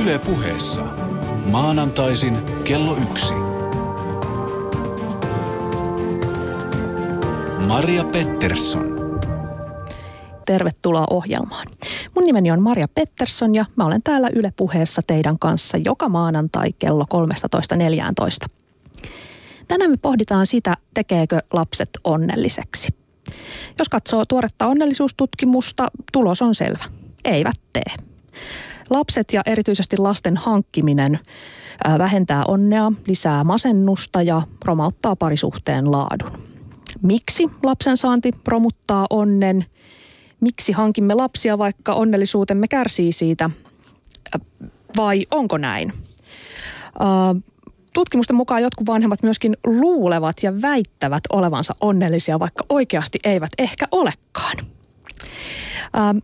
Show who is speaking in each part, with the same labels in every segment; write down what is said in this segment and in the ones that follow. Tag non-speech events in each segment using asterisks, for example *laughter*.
Speaker 1: Yle puheessa. Maanantaisin kello yksi. Maria Pettersson.
Speaker 2: Tervetuloa ohjelmaan. Mun nimeni on Maria Pettersson ja mä olen täällä Yle puheessa teidän kanssa joka maanantai kello 13.14. Tänään me pohditaan sitä, tekeekö lapset onnelliseksi. Jos katsoo tuoretta onnellisuustutkimusta, tulos on selvä. Eivät tee. Lapset ja erityisesti lasten hankkiminen vähentää onnea, lisää masennusta ja romauttaa parisuhteen laadun. Miksi lapsen saanti romuttaa onnen? Miksi hankimme lapsia, vaikka onnellisuutemme kärsii siitä? Vai onko näin? Tutkimusten mukaan jotkut vanhemmat myöskin luulevat ja väittävät olevansa onnellisia, vaikka oikeasti eivät ehkä olekaan.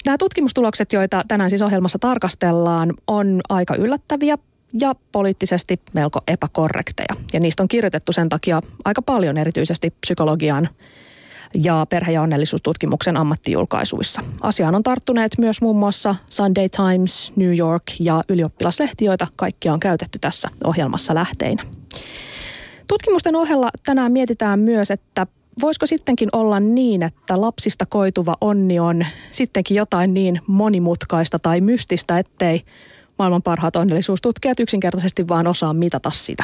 Speaker 2: Nämä tutkimustulokset, joita tänään siis ohjelmassa tarkastellaan, on aika yllättäviä ja poliittisesti melko epäkorrekteja. Ja niistä on kirjoitettu sen takia aika paljon erityisesti psykologian ja perhe- ja onnellisuustutkimuksen ammattijulkaisuissa. Asiaan on tarttuneet myös muun muassa Sunday Times, New York ja ylioppilaslehti, joita kaikkia on käytetty tässä ohjelmassa lähteinä. Tutkimusten ohella tänään mietitään myös, että voisiko sittenkin olla niin, että lapsista koituva onni on sittenkin jotain niin monimutkaista tai mystistä, ettei maailman parhaat onnellisuustutkijat yksinkertaisesti vaan osaa mitata sitä.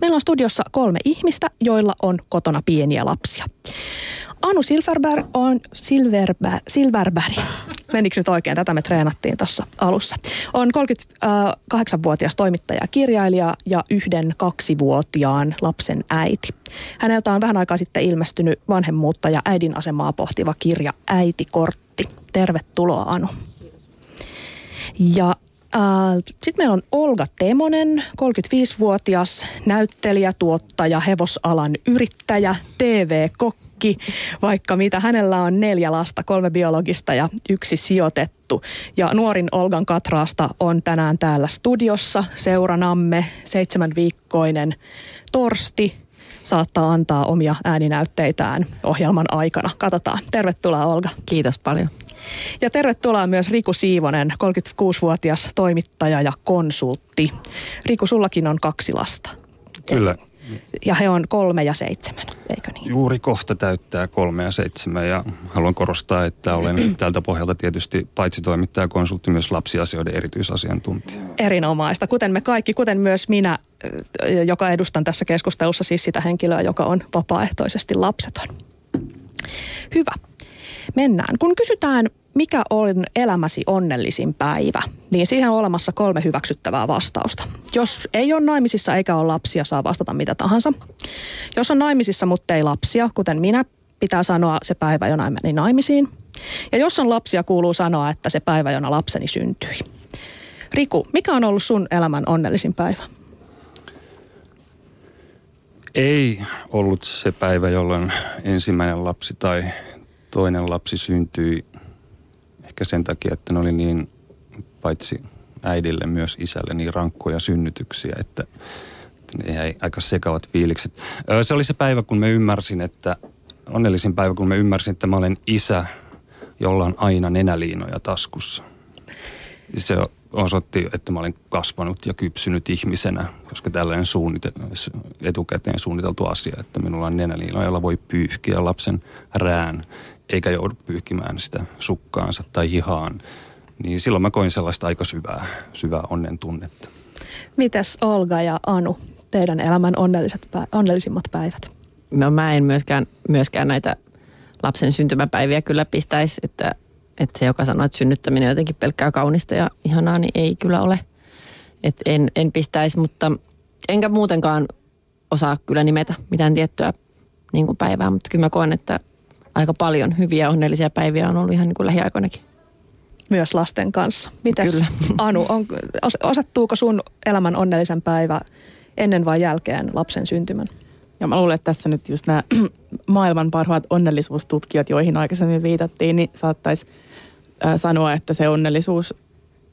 Speaker 2: Meillä on studiossa kolme ihmistä, joilla on kotona pieniä lapsia. Anu Silverberg on Silverberg, Silverberg. *laughs* Menikö nyt oikein? Tätä me treenattiin tuossa alussa. On 38-vuotias toimittaja ja kirjailija ja yhden kaksivuotiaan lapsen äiti. Häneltä on vähän aikaa sitten ilmestynyt vanhemmuutta ja äidin asemaa pohtiva kirja Äitikortti. Tervetuloa Anu. Ja Sitten meillä on Olga Temonen, 35-vuotias näyttelijä, tuottaja, hevosalan yrittäjä, TV-kokki, vaikka mitä. Hänellä on neljä lasta, kolme biologista ja yksi sijoitettu. Ja nuorin Olgan Katraasta on tänään täällä studiossa seuranamme seitsemänviikkoinen torsti, saattaa antaa omia ääninäytteitään ohjelman aikana. Katsotaan. Tervetuloa Olga.
Speaker 3: Kiitos paljon.
Speaker 2: Ja tervetuloa myös Riku Siivonen, 36-vuotias toimittaja ja konsultti. Riku, sullakin on kaksi lasta.
Speaker 4: Kyllä.
Speaker 2: Ja he on kolme ja seitsemän, eikö niin?
Speaker 4: Juuri kohta täyttää kolme ja seitsemän ja haluan korostaa, että olen *clears throat* tältä pohjalta tietysti paitsi toimittaja konsultti myös lapsiasioiden erityisasiantuntija.
Speaker 2: Erinomaista, kuten me kaikki, kuten myös minä, joka edustan tässä keskustelussa siis sitä henkilöä, joka on vapaaehtoisesti lapseton. Hyvä. Mennään. Kun kysytään, mikä on elämäsi onnellisin päivä, niin siihen on olemassa kolme hyväksyttävää vastausta. Jos ei ole naimisissa eikä ole lapsia, saa vastata mitä tahansa. Jos on naimisissa, mutta ei lapsia, kuten minä, pitää sanoa se päivä, jona meni naimisiin. Ja jos on lapsia, kuuluu sanoa, että se päivä, jona lapseni syntyi. Riku, mikä on ollut sun elämän onnellisin päivä?
Speaker 4: Ei ollut se päivä, jolloin ensimmäinen lapsi tai toinen lapsi syntyi ehkä sen takia, että ne oli niin paitsi äidille myös isälle niin rankkoja synnytyksiä, että, että ne jäi aika sekavat fiilikset. Se oli se päivä, kun me ymmärsin, että onnellisin päivä, kun me ymmärsin, että mä olen isä, jolla on aina nenäliinoja taskussa. Se osoitti, että mä olen kasvanut ja kypsynyt ihmisenä, koska tällainen suunnite- etukäteen suunniteltu asia, että minulla on nenäliinoja, jolla voi pyyhkiä lapsen rään eikä joudu pyyhkimään sitä sukkaansa tai hihaan, niin silloin mä koin sellaista aika syvää, syvää onnen tunnetta.
Speaker 2: Mites Olga ja Anu, teidän elämän onnelliset, onnellisimmat päivät?
Speaker 3: No mä en myöskään, myöskään näitä lapsen syntymäpäiviä kyllä pistäisi, että, että se, joka sanoo, että synnyttäminen on jotenkin pelkkää kaunista ja ihanaa, niin ei kyllä ole. Et en, en pistäisi, mutta enkä muutenkaan osaa kyllä nimetä mitään tiettyä niin kuin päivää, mutta kyllä mä koen, että aika paljon hyviä onnellisia päiviä on ollut ihan niin kuin lähiaikoinakin.
Speaker 2: Myös lasten kanssa. Mites
Speaker 3: Kyllä.
Speaker 2: Anu, on, osattuuko sun elämän onnellisen päivä ennen vai jälkeen lapsen syntymän?
Speaker 5: Ja mä luulen, että tässä nyt just nämä *clears throat* maailman parhaat onnellisuustutkijat, joihin aikaisemmin viitattiin, niin saattaisi sanoa, että se onnellisuus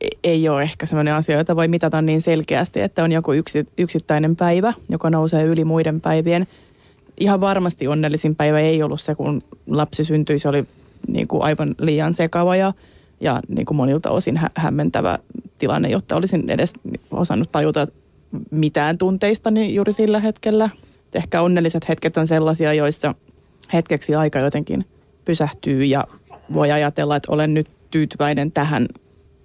Speaker 5: e-, ei ole ehkä sellainen asia, jota voi mitata niin selkeästi, että on joku yksi, yksittäinen päivä, joka nousee yli muiden päivien – ihan varmasti onnellisin päivä ei ollut se, kun lapsi syntyi. Se oli niin kuin aivan liian sekava ja, ja niin kuin monilta osin hä- hämmentävä tilanne, jotta olisin edes osannut tajuta mitään tunteistani juuri sillä hetkellä. Ehkä onnelliset hetket on sellaisia, joissa hetkeksi aika jotenkin pysähtyy ja voi ajatella, että olen nyt tyytyväinen tähän,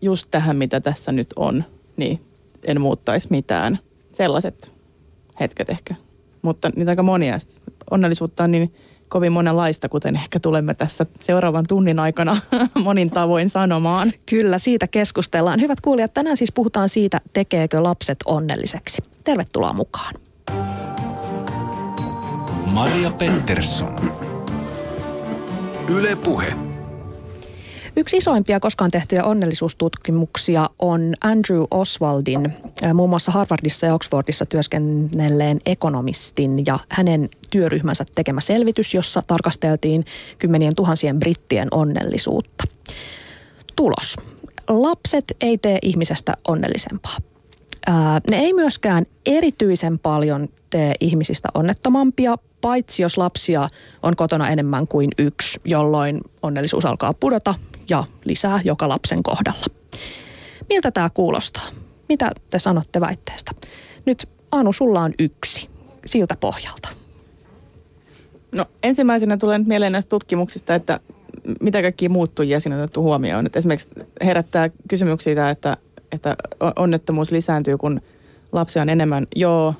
Speaker 5: just tähän, mitä tässä nyt on, niin en muuttaisi mitään. Sellaiset hetket ehkä. Mutta niitä aika monia. Onnellisuutta on niin kovin monenlaista, kuten ehkä tulemme tässä seuraavan tunnin aikana *laughs* monin tavoin sanomaan.
Speaker 2: Kyllä, siitä keskustellaan. Hyvät kuulijat, tänään siis puhutaan siitä, tekeekö lapset onnelliseksi. Tervetuloa mukaan.
Speaker 1: Maria Pettersson. Yle Puhe.
Speaker 2: Yksi isoimpia koskaan tehtyjä onnellisuustutkimuksia on Andrew Oswaldin, muun muassa Harvardissa ja Oxfordissa työskennelleen ekonomistin ja hänen työryhmänsä tekemä selvitys, jossa tarkasteltiin kymmenien tuhansien brittien onnellisuutta. Tulos. Lapset ei tee ihmisestä onnellisempaa. ne ei myöskään erityisen paljon tee ihmisistä onnettomampia, paitsi jos lapsia on kotona enemmän kuin yksi, jolloin onnellisuus alkaa pudota ja lisää joka lapsen kohdalla. Miltä tämä kuulostaa? Mitä te sanotte väitteestä? Nyt Anu, sulla on yksi siltä pohjalta.
Speaker 5: No ensimmäisenä tulee nyt mieleen näistä tutkimuksista, että mitä kaikkia muuttujia siinä on otettu huomioon. Että esimerkiksi herättää kysymyksiä että, että onnettomuus lisääntyy, kun lapsia on enemmän. Joo,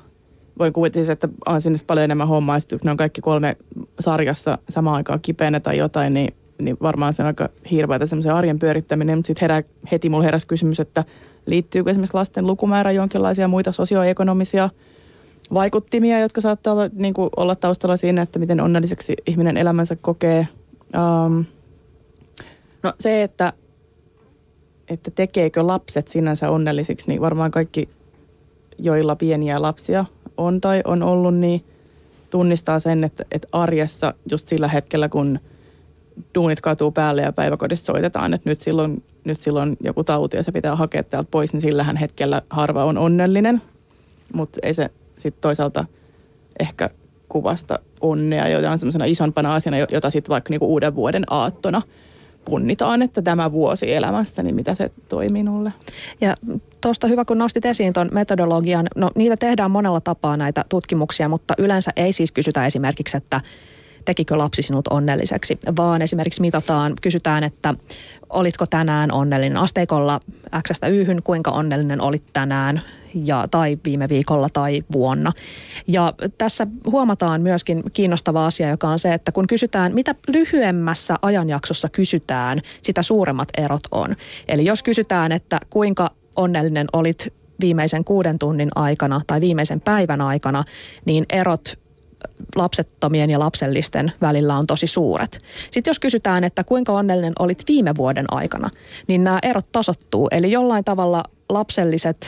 Speaker 5: voin kuvitella, että on sinne paljon enemmän hommaa. Sitten ne on kaikki kolme sarjassa samaan aikaan kipeänä tai jotain, niin niin varmaan se on aika hirveätä semmoisen arjen pyörittäminen. Mutta sitten herää, heti mulla heräsi kysymys, että liittyykö esimerkiksi lasten lukumäärä jonkinlaisia muita sosioekonomisia vaikuttimia, jotka saattaa olla, niin kuin olla taustalla siinä, että miten onnelliseksi ihminen elämänsä kokee. Um, no se, että, että tekeekö lapset sinänsä onnellisiksi, niin varmaan kaikki, joilla pieniä lapsia on tai on ollut, niin tunnistaa sen, että, että arjessa just sillä hetkellä, kun – duunit katuu päälle ja päiväkodissa soitetaan, että nyt silloin, nyt silloin joku tauti ja se pitää hakea täältä pois, niin sillähän hetkellä harva on onnellinen. Mutta ei se sitten toisaalta ehkä kuvasta onnea, jota on semmoisena isompana asiana, jota sitten vaikka niinku uuden vuoden aattona punnitaan, että tämä vuosi elämässä, niin mitä se toi minulle.
Speaker 2: Ja tuosta hyvä, kun nostit esiin tuon metodologian. No niitä tehdään monella tapaa näitä tutkimuksia, mutta yleensä ei siis kysytä esimerkiksi, että tekikö lapsi sinut onnelliseksi, vaan esimerkiksi mitataan, kysytään, että olitko tänään onnellinen asteikolla x yhyn, kuinka onnellinen olit tänään ja, tai viime viikolla tai vuonna. Ja tässä huomataan myöskin kiinnostava asia, joka on se, että kun kysytään, mitä lyhyemmässä ajanjaksossa kysytään, sitä suuremmat erot on. Eli jos kysytään, että kuinka onnellinen olit viimeisen kuuden tunnin aikana tai viimeisen päivän aikana, niin erot lapsettomien ja lapsellisten välillä on tosi suuret. Sitten jos kysytään, että kuinka onnellinen olit viime vuoden aikana, niin nämä erot tasottuu. Eli jollain tavalla lapselliset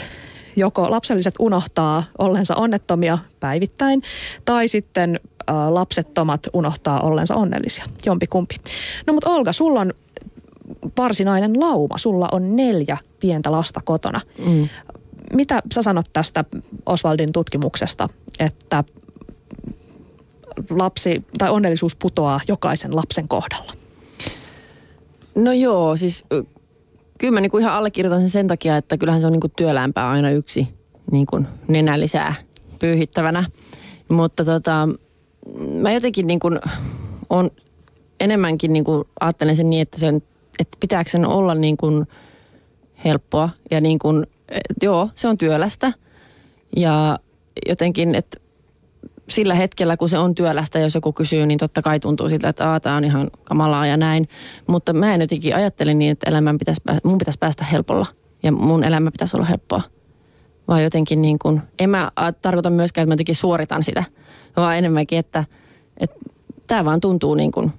Speaker 2: joko lapselliset unohtaa ollensa onnettomia päivittäin, tai sitten ä, lapsettomat unohtaa ollensa onnellisia. Jompi kumpi. No mutta Olga, sulla on varsinainen lauma. Sulla on neljä pientä lasta kotona. Mm. Mitä sä sanot tästä Oswaldin tutkimuksesta, että lapsi tai onnellisuus putoaa jokaisen lapsen kohdalla?
Speaker 3: No joo, siis kyllä mä niinku ihan allekirjoitan sen sen takia, että kyllähän se on niinku työlämpää aina yksi niinku nenä lisää pyyhittävänä. Mutta tota, mä jotenkin niinku on enemmänkin niinku ajattelen sen niin, että, sen, että pitääkö sen olla niinku helppoa ja niin kuin, joo, se on työlästä. Ja jotenkin, että sillä hetkellä, kun se on työlästä, jos joku kysyy, niin totta kai tuntuu siltä, että tämä on ihan kamalaa ja näin. Mutta mä en jotenkin ajattele niin, että elämän pitäisi, mun pitäisi päästä helpolla ja mun elämä pitäisi olla helppoa. Vaan jotenkin niin kuin, en mä tarkoita myöskään, että mä jotenkin suoritan sitä, vaan enemmänkin, että, että tämä vaan tuntuu niin kuin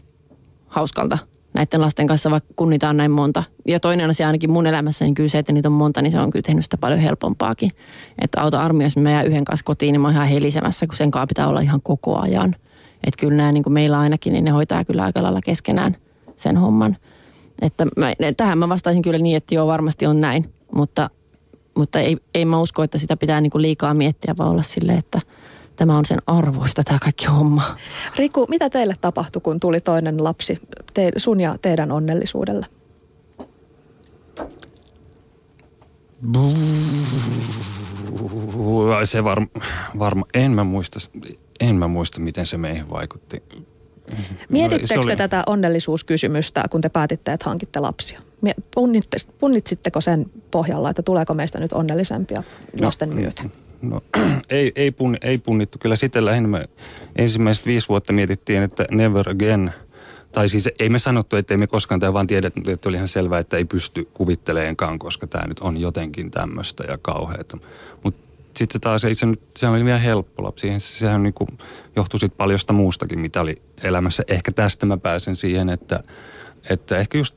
Speaker 3: hauskalta näiden lasten kanssa, vaikka kun niitä on näin monta. Ja toinen asia ainakin mun elämässä, niin kyllä se, että niitä on monta, niin se on kyllä tehnyt sitä paljon helpompaakin. Että auto armi, jos mä yhden kanssa kotiin, niin mä oon ihan helisemässä, kun sen kanssa pitää olla ihan koko ajan. Että kyllä nämä niin kuin meillä ainakin, niin ne hoitaa kyllä aika lailla keskenään sen homman. Että mä, tähän mä vastaisin kyllä niin, että joo, varmasti on näin. Mutta, mutta ei, ei mä usko, että sitä pitää niin kuin liikaa miettiä, vaan olla silleen, että – tämä on sen arvoista tämä kaikki homma.
Speaker 2: Riku, mitä teille tapahtui, kun tuli toinen lapsi te, sun ja teidän onnellisuudelle?
Speaker 4: Se varma, varma, en mä muista, en mä muista, miten se meihin vaikutti.
Speaker 2: Mietittekö te tätä onnellisuuskysymystä, kun te päätitte, että hankitte lapsia? Punnitsitteko sen pohjalla, että tuleeko meistä nyt onnellisempia lasten no, myötä?
Speaker 4: No, *clears throat* ei, ei, pun, ei punnittu. Kyllä sitten lähinnä me ensimmäiset viisi vuotta mietittiin, että never again. Tai siis ei me sanottu, että me koskaan tämä, vaan tiedetty, että oli ihan selvää, että ei pysty kuvitteleenkaan, koska tämä nyt on jotenkin tämmöistä ja kauheata. Mutta sitten se taas ei nyt, sehän oli vielä helppo lapsi. Sehän niin kuin johtui sitten paljosta muustakin, mitä oli elämässä. Ehkä tästä mä pääsen siihen, että, että ehkä just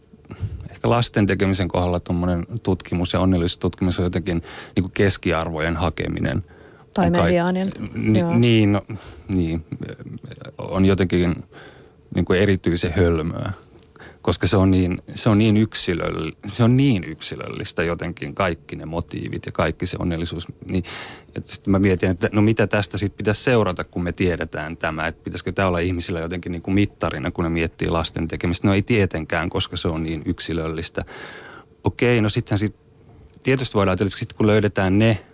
Speaker 4: ehkä lasten tekemisen kohdalla tuommoinen tutkimus ja onnellisuustutkimus on jotenkin niin kuin keskiarvojen hakeminen.
Speaker 2: Tai mediaanin.
Speaker 4: Ni, niin, no, niin, on jotenkin niin kuin erityisen hölmöä koska se on niin, se on niin, yksilöll, se on niin yksilöllistä jotenkin kaikki ne motiivit ja kaikki se onnellisuus. Niin, sitten mä mietin, että no mitä tästä sitten pitäisi seurata, kun me tiedetään tämä, että pitäisikö tämä olla ihmisillä jotenkin niin kuin mittarina, kun ne miettii lasten tekemistä. No ei tietenkään, koska se on niin yksilöllistä. Okei, no sittenhän sit, tietysti voidaan ajatella, että sitten kun löydetään ne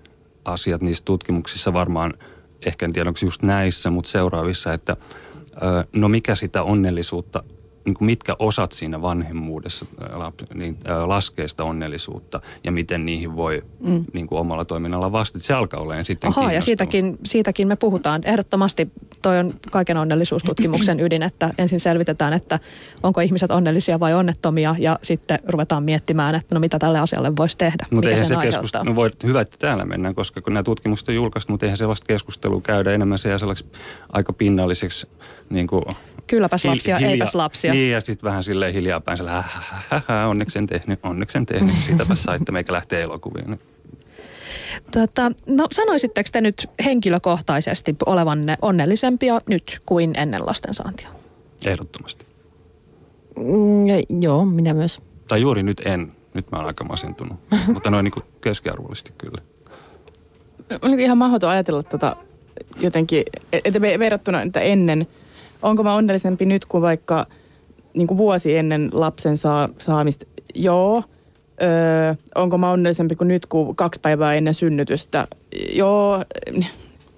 Speaker 4: asiat niissä tutkimuksissa varmaan, ehkä en tiedä onko just näissä, mutta seuraavissa, että no mikä sitä onnellisuutta niin kuin mitkä osat siinä vanhemmuudessa niin, laskee sitä onnellisuutta ja miten niihin voi mm. niin kuin omalla toiminnalla vastata. Se alkaa olemaan sitten
Speaker 2: Aha, ja siitäkin, siitäkin me puhutaan. Ehdottomasti toi on kaiken onnellisuustutkimuksen *clears throat* ydin, että ensin selvitetään, että onko ihmiset onnellisia vai onnettomia ja sitten ruvetaan miettimään, että no mitä tälle asialle voisi tehdä,
Speaker 4: mutta sen se keskustelu, no voi, hyvä, että täällä mennään, koska kun nämä tutkimukset on julkaistu, mutta eihän sellaista keskustelua käydä enemmän se ja aika pinnalliseksi niin kuin
Speaker 2: Kylläpäs lapsia, hilja, eipäs lapsia.
Speaker 4: Niin, ja sitten vähän silleen hiljaa päin, sillä, onneksi en tehnyt, onneksi en tehnyt. Sitäpä saitte meikä lähtee elokuviin.
Speaker 2: Tota, no sanoisitteko te nyt henkilökohtaisesti olevanne onnellisempia nyt kuin ennen lastensaantia?
Speaker 4: Ehdottomasti.
Speaker 3: Mm, joo, minä myös.
Speaker 4: Tai juuri nyt en. Nyt mä oon aika masentunut. *laughs* Mutta noin niin keskiarvollisesti kyllä.
Speaker 5: On ihan mahdoton ajatella tota jotenkin, että verrattuna että ennen – onko mä onnellisempi nyt kuin vaikka niin kuin vuosi ennen lapsen saa, saamista? Joo. Öö, onko mä onnellisempi kuin nyt kuin kaksi päivää ennen synnytystä? Joo.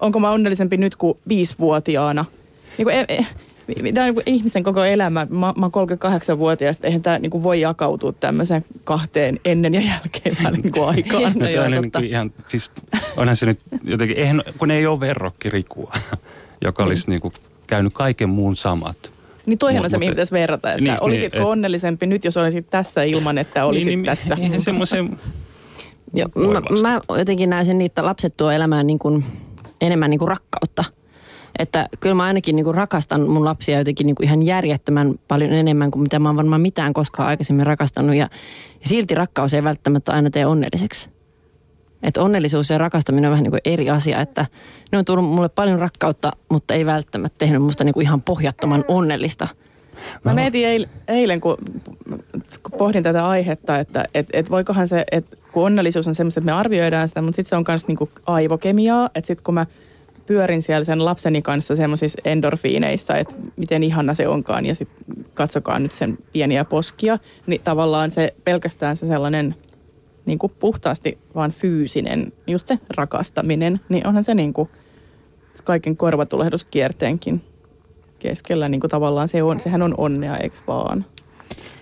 Speaker 5: Onko mä onnellisempi nyt kuin viisivuotiaana? Niin kuin, e, e, Tämä on niin ihmisen koko elämä. Mä, mä oon 38-vuotias, eihän tämä niin voi jakautua tämmöiseen kahteen ennen ja jälkeen niin kuin aikaan.
Speaker 4: no, joo, niin kuin ihan, siis onhan se nyt jotenkin, eihän, kun ei ole verrokkirikua, *laughs* joka olisi niin kuin käynyt kaiken muun samat.
Speaker 5: Niin toihan on se, mihin pitäisi verrata, että niin, olisitko niin, onnellisempi nyt, jos olisit tässä ilman, että olisit niin, niin, tässä? Niin,
Speaker 4: semmoisen...
Speaker 3: Joo, mä, mä jotenkin näen sen niin, että lapset tuo elämään niin kuin, enemmän niin kuin rakkautta. Että kyllä mä ainakin niin kuin rakastan mun lapsia jotenkin niin kuin ihan järjettömän paljon enemmän kuin mitä mä oon varmaan mitään koskaan aikaisemmin rakastanut. Ja, ja silti rakkaus ei välttämättä aina tee onnelliseksi. Että onnellisuus ja rakastaminen on vähän niin kuin eri asia, että ne on tullut mulle paljon rakkautta, mutta ei välttämättä tehnyt musta niin kuin ihan pohjattoman onnellista.
Speaker 5: Mä mietin eilen, eilen kun, kun pohdin tätä aihetta, että et, et voikohan se, että kun onnellisuus on semmoista, että me arvioidaan sitä, mutta sitten se on myös niinku aivokemiaa, että sitten kun mä pyörin siellä sen lapseni kanssa semmoisissa endorfiineissa, että miten ihana se onkaan ja sitten katsokaa nyt sen pieniä poskia, niin tavallaan se pelkästään se sellainen – niin kuin puhtaasti vaan fyysinen, just se rakastaminen, niin onhan se niin kuin kaiken korvatulehduskierteenkin keskellä niin kuin tavallaan se on, sehän on onnea, eikö vaan?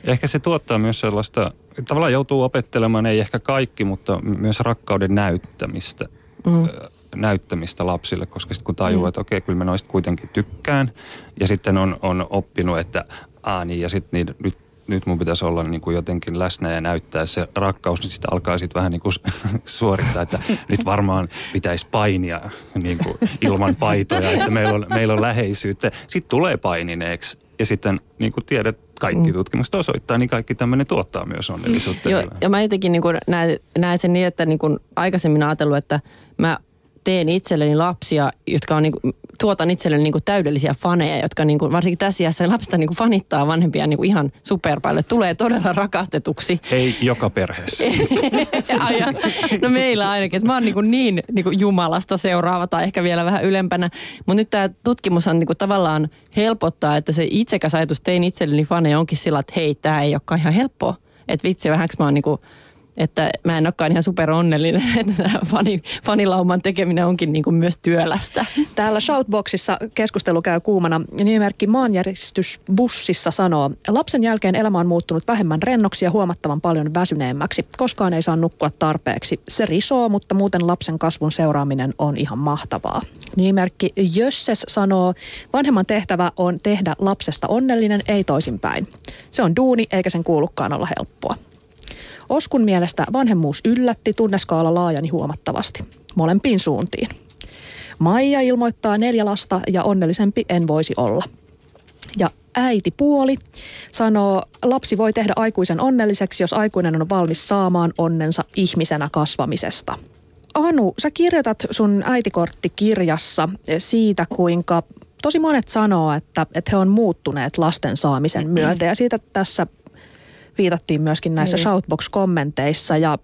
Speaker 4: Ehkä se tuottaa myös sellaista, tavallaan joutuu opettelemaan, ei ehkä kaikki, mutta myös rakkauden näyttämistä. Mm. näyttämistä lapsille, koska sitten kun tajuu, mm. että okei, kyllä mä noista kuitenkin tykkään, ja sitten on, on oppinut, että aa niin, ja sitten niin, nyt nyt mun pitäisi olla niin kuin jotenkin läsnä ja näyttää se rakkaus, niin sitten alkaa sitten vähän niin kuin *laughs* suorittaa, että nyt varmaan pitäisi painia niin kuin ilman paitoja, että meillä on, meillä on läheisyyttä. Sitten tulee painineeksi ja sitten niin kuin tiedät, kaikki mm. tutkimukset osoittaa, niin kaikki tämmöinen tuottaa myös onnellisuutta.
Speaker 3: Joo, ja mä jotenkin niin näen, näen sen niin, että niin kuin aikaisemmin ajatellut, että mä teen itselleni lapsia, jotka on niin kuin, tuotan itselleni niin kuin täydellisiä faneja, jotka niin kuin, varsinkin tässä iässä lapsista niin kuin fanittaa vanhempia niin kuin ihan superpaljolle. Tulee todella rakastetuksi.
Speaker 4: Ei joka perheessä. *laughs*
Speaker 3: no meillä ainakin, että mä oon niin, kuin niin, niin kuin Jumalasta seuraava tai ehkä vielä vähän ylempänä. Mutta nyt tämä tutkimushan niin kuin tavallaan helpottaa, että se itsekäs ajatus tein itselleni faneja onkin sillä, että hei, tämä ei olekaan ihan helppoa. Että vitsi, vähänkö mä oon niin kuin että mä en olekaan ihan super onnellinen, *laughs* että tämä fani, fanilauman tekeminen onkin niin kuin myös työlästä.
Speaker 2: Täällä Shoutboxissa keskustelu käy kuumana. Nimimerkki maanjäristysbussissa sanoo, lapsen jälkeen elämä on muuttunut vähemmän rennoksi ja huomattavan paljon väsyneemmäksi. Koskaan ei saa nukkua tarpeeksi. Se risoo, mutta muuten lapsen kasvun seuraaminen on ihan mahtavaa. Nimimerkki Jösses sanoo, vanhemman tehtävä on tehdä lapsesta onnellinen, ei toisinpäin. Se on duuni, eikä sen kuulukaan olla helppoa. Oskun mielestä vanhemmuus yllätti tunneskaala laajani huomattavasti, molempiin suuntiin. Maija ilmoittaa neljä lasta ja onnellisempi en voisi olla. Ja äiti puoli sanoo, lapsi voi tehdä aikuisen onnelliseksi, jos aikuinen on valmis saamaan onnensa ihmisenä kasvamisesta. Anu, sä kirjoitat sun äitikorttikirjassa siitä, kuinka tosi monet sanoo, että, että he on muuttuneet lasten saamisen myötä. Ja siitä tässä viitattiin myöskin näissä niin. Shoutbox-kommenteissa ja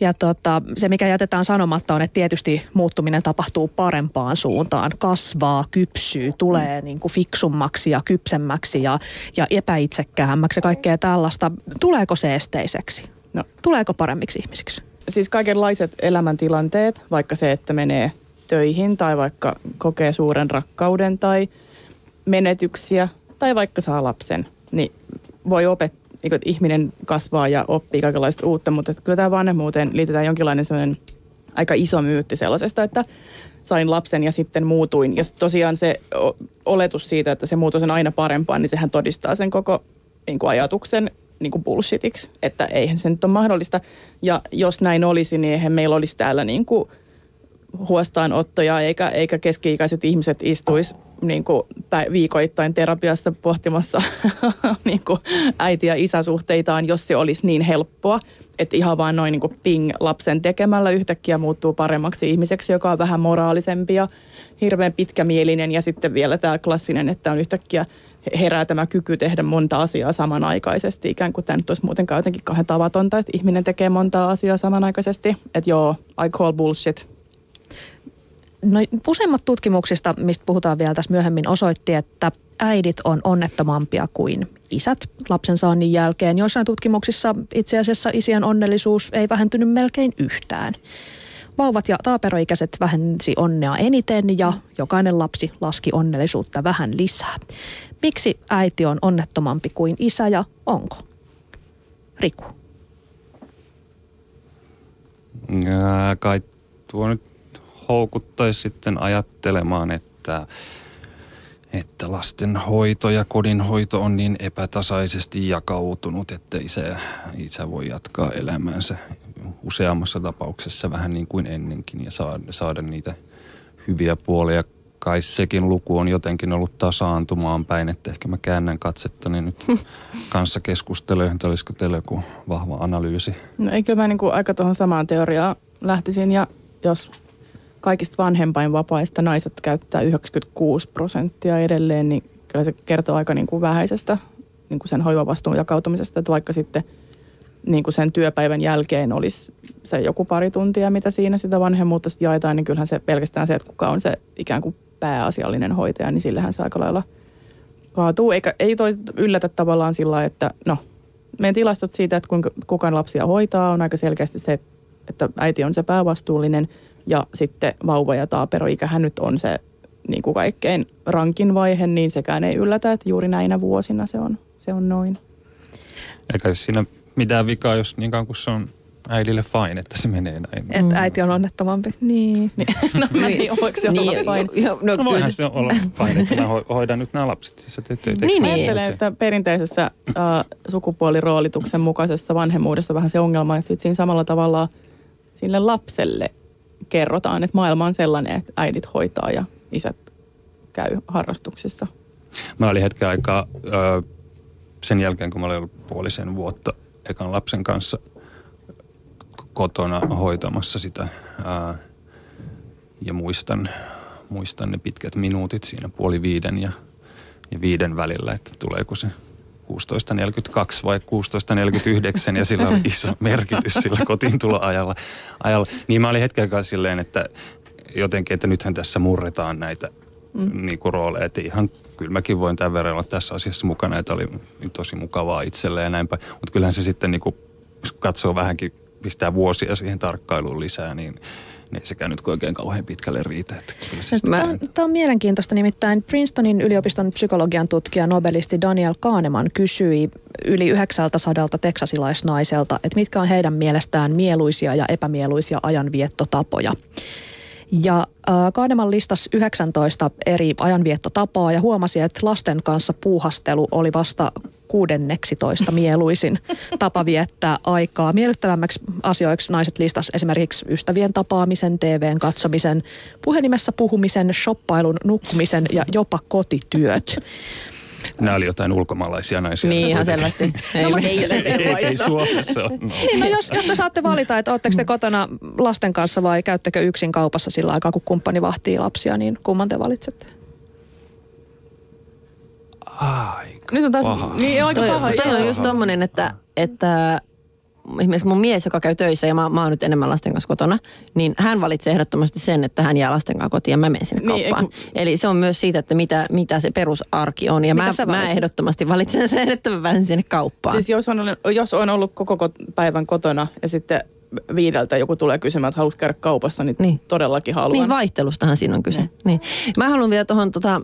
Speaker 2: ja tota, se, mikä jätetään sanomatta, on, että tietysti muuttuminen tapahtuu parempaan suuntaan. Kasvaa, kypsyy, tulee niin kuin fiksummaksi ja kypsemmäksi ja, ja epäitsekkäämmäksi ja kaikkea tällaista. Tuleeko se esteiseksi? No. Tuleeko paremmiksi ihmisiksi?
Speaker 5: Siis kaikenlaiset elämäntilanteet, vaikka se, että menee töihin tai vaikka kokee suuren rakkauden tai menetyksiä tai vaikka saa lapsen, niin voi opettaa niin että ihminen kasvaa ja oppii kaikenlaista uutta, mutta että kyllä tämä vanhemmuuteen liitetään jonkinlainen sellainen aika iso myytti sellaisesta, että sain lapsen ja sitten muutuin. Ja tosiaan se oletus siitä, että se muutos on aina parempaa, niin sehän todistaa sen koko niin kuin ajatuksen niin kuin bullshitiksi, että eihän se nyt ole mahdollista. Ja jos näin olisi, niin eihän meillä olisi täällä niin kuin huostaanottoja, eikä, eikä keski-ikäiset ihmiset istuisi niin kuin viikoittain terapiassa pohtimassa *laughs* niin kuin äiti- ja isäsuhteitaan, jos se olisi niin helppoa, että ihan vaan noin niin kuin ping lapsen tekemällä yhtäkkiä muuttuu paremmaksi ihmiseksi, joka on vähän moraalisempi ja hirveän pitkämielinen. Ja sitten vielä tämä klassinen, että on yhtäkkiä herää tämä kyky tehdä monta asiaa samanaikaisesti, ikään kuin tämä nyt olisi muutenkaan jotenkin kahden tavatonta, että ihminen tekee monta asiaa samanaikaisesti, että joo, I call bullshit,
Speaker 2: No, useimmat tutkimuksista, mistä puhutaan vielä tässä myöhemmin, osoitti, että äidit on onnettomampia kuin isät lapsen saannin jälkeen. Joissain tutkimuksissa itse asiassa isien onnellisuus ei vähentynyt melkein yhtään. Vauvat ja taaperoikäiset vähensi onnea eniten ja jokainen lapsi laski onnellisuutta vähän lisää. Miksi äiti on onnettomampi kuin isä ja onko? Riku.
Speaker 4: kai tuo nyt houkuttaisi sitten ajattelemaan, että, että lasten hoito ja kodin hoito on niin epätasaisesti jakautunut, että isä, isä voi jatkaa elämäänsä useammassa tapauksessa vähän niin kuin ennenkin ja saada, saada niitä hyviä puolia. Kai sekin luku on jotenkin ollut tasaantumaan päin, että ehkä mä käännän katsettani nyt kanssa keskusteluun, että olisiko teillä joku vahva analyysi?
Speaker 5: No eikö mä niin kuin aika tuohon samaan teoriaan lähtisin ja jos kaikista vanhempainvapaista naiset käyttää 96 prosenttia edelleen, niin kyllä se kertoo aika niin kuin vähäisestä niin kuin sen hoivavastuun jakautumisesta, että vaikka sitten niin kuin sen työpäivän jälkeen olisi se joku pari tuntia, mitä siinä sitä vanhemmuutta jaetaan, niin kyllähän se pelkästään se, että kuka on se ikään kuin pääasiallinen hoitaja, niin sillähän se aika lailla kaatuu. Eikä, ei toi yllätä tavallaan sillä että no, meidän tilastot siitä, että kuinka kukaan lapsia hoitaa, on aika selkeästi se, että äiti on se päävastuullinen – ja sitten vauva- ja taaperoikähän nyt on se niin kuin kaikkein rankin vaihe, niin sekään ei yllätä, että juuri näinä vuosina se on, se on noin.
Speaker 4: Eikä siinä mitään vikaa, jos niin kauan kuin se on äidille fine, että se menee näin.
Speaker 2: Että mm. äiti on onnettomampi. Niin.
Speaker 5: niin. *laughs* no mä en tiedä, voiko se niin, olla fine.
Speaker 4: Jo, no, no voihan se olla fine, että mä hoidan nyt nämä lapset. Siis te, te, te,
Speaker 5: niin, niin. Ajattelen, että perinteisessä äh, sukupuoliroolituksen mukaisessa vanhemmuudessa vähän se ongelma, että siinä samalla tavalla sille lapselle kerrotaan, että maailma on sellainen, että äidit hoitaa ja isät käy harrastuksissa.
Speaker 4: Mä olin hetken aikaa ö, sen jälkeen, kun mä olin ollut puolisen vuotta ekan lapsen kanssa kotona hoitamassa sitä. Ää, ja muistan, muistan ne pitkät minuutit siinä puoli viiden ja, ja viiden välillä, että tuleeko se 16.42 vai 16.49 ja sillä on iso merkitys sillä kotiin tuloajalla. Ajalla. Niin mä olin hetken aikaa silleen, että jotenkin, että nythän tässä murretaan näitä mm. niin kuin rooleja. Että ihan kyllä mäkin voin tämän verran olla tässä asiassa mukana, että oli tosi mukavaa itselle ja näinpä. Mutta kyllähän se sitten niin kuin katsoo vähänkin pistää vuosia siihen tarkkailuun lisää, niin niin ei sekään nyt oikein kauhean pitkälle riitä. Että kyllä siis
Speaker 2: Tämä, on, tämä on mielenkiintoista, nimittäin Princetonin yliopiston psykologian tutkija nobelisti Daniel Kahneman kysyi yli 900 teksasilaisnaiselta, että mitkä on heidän mielestään mieluisia ja epämieluisia ajanviettotapoja. Ja äh, Kahneman listasi 19 eri ajanviettotapaa ja huomasi, että lasten kanssa puuhastelu oli vasta kuudenneksitoista mieluisin tapa viettää aikaa. Miellyttävämmäksi asioiksi naiset listas esimerkiksi ystävien tapaamisen, TVn katsomisen, puhelimessa puhumisen, shoppailun, nukkumisen ja jopa kotityöt.
Speaker 4: Nämä oli jotain ulkomaalaisia naisia.
Speaker 3: Niin ihan selvästi. *laughs* Ei,
Speaker 2: No,
Speaker 3: se
Speaker 4: ei, ei Suomessa ole. No. *laughs*
Speaker 2: Niin, no jos, jos te saatte valita, että oletteko te kotona lasten kanssa vai käyttekö yksin kaupassa sillä aikaa, kun kumppani vahtii lapsia, niin kumman te valitsette?
Speaker 4: Aika
Speaker 5: Nyt on taas
Speaker 4: paha.
Speaker 5: niin aika
Speaker 3: toi,
Speaker 5: paha.
Speaker 3: toi on just tommonen, että, että esimerkiksi mun mies, joka käy töissä ja mä, mä oon nyt enemmän lasten kanssa kotona, niin hän valitsee ehdottomasti sen, että hän jää lasten kanssa kotiin ja mä menen sinne
Speaker 5: Niin,
Speaker 3: kauppaan.
Speaker 5: ei
Speaker 3: Eli se on myös siitä, että mitä, mitä se perusarki on. Ja
Speaker 2: Mitä
Speaker 3: mä, mä ehdottomasti valitsen sen, että mä pääsen sinne kauppaan.
Speaker 5: Siis jos on, jos on ollut koko ko- päivän kotona ja sitten viideltä joku tulee kysymään, että haluaisi käydä kaupassa, niin,
Speaker 3: Niin.
Speaker 5: niin. todellakin haluan.
Speaker 3: Niin, vaihtelustahan siinä on kyse. Niin. Mä haluan vielä tuohon tota,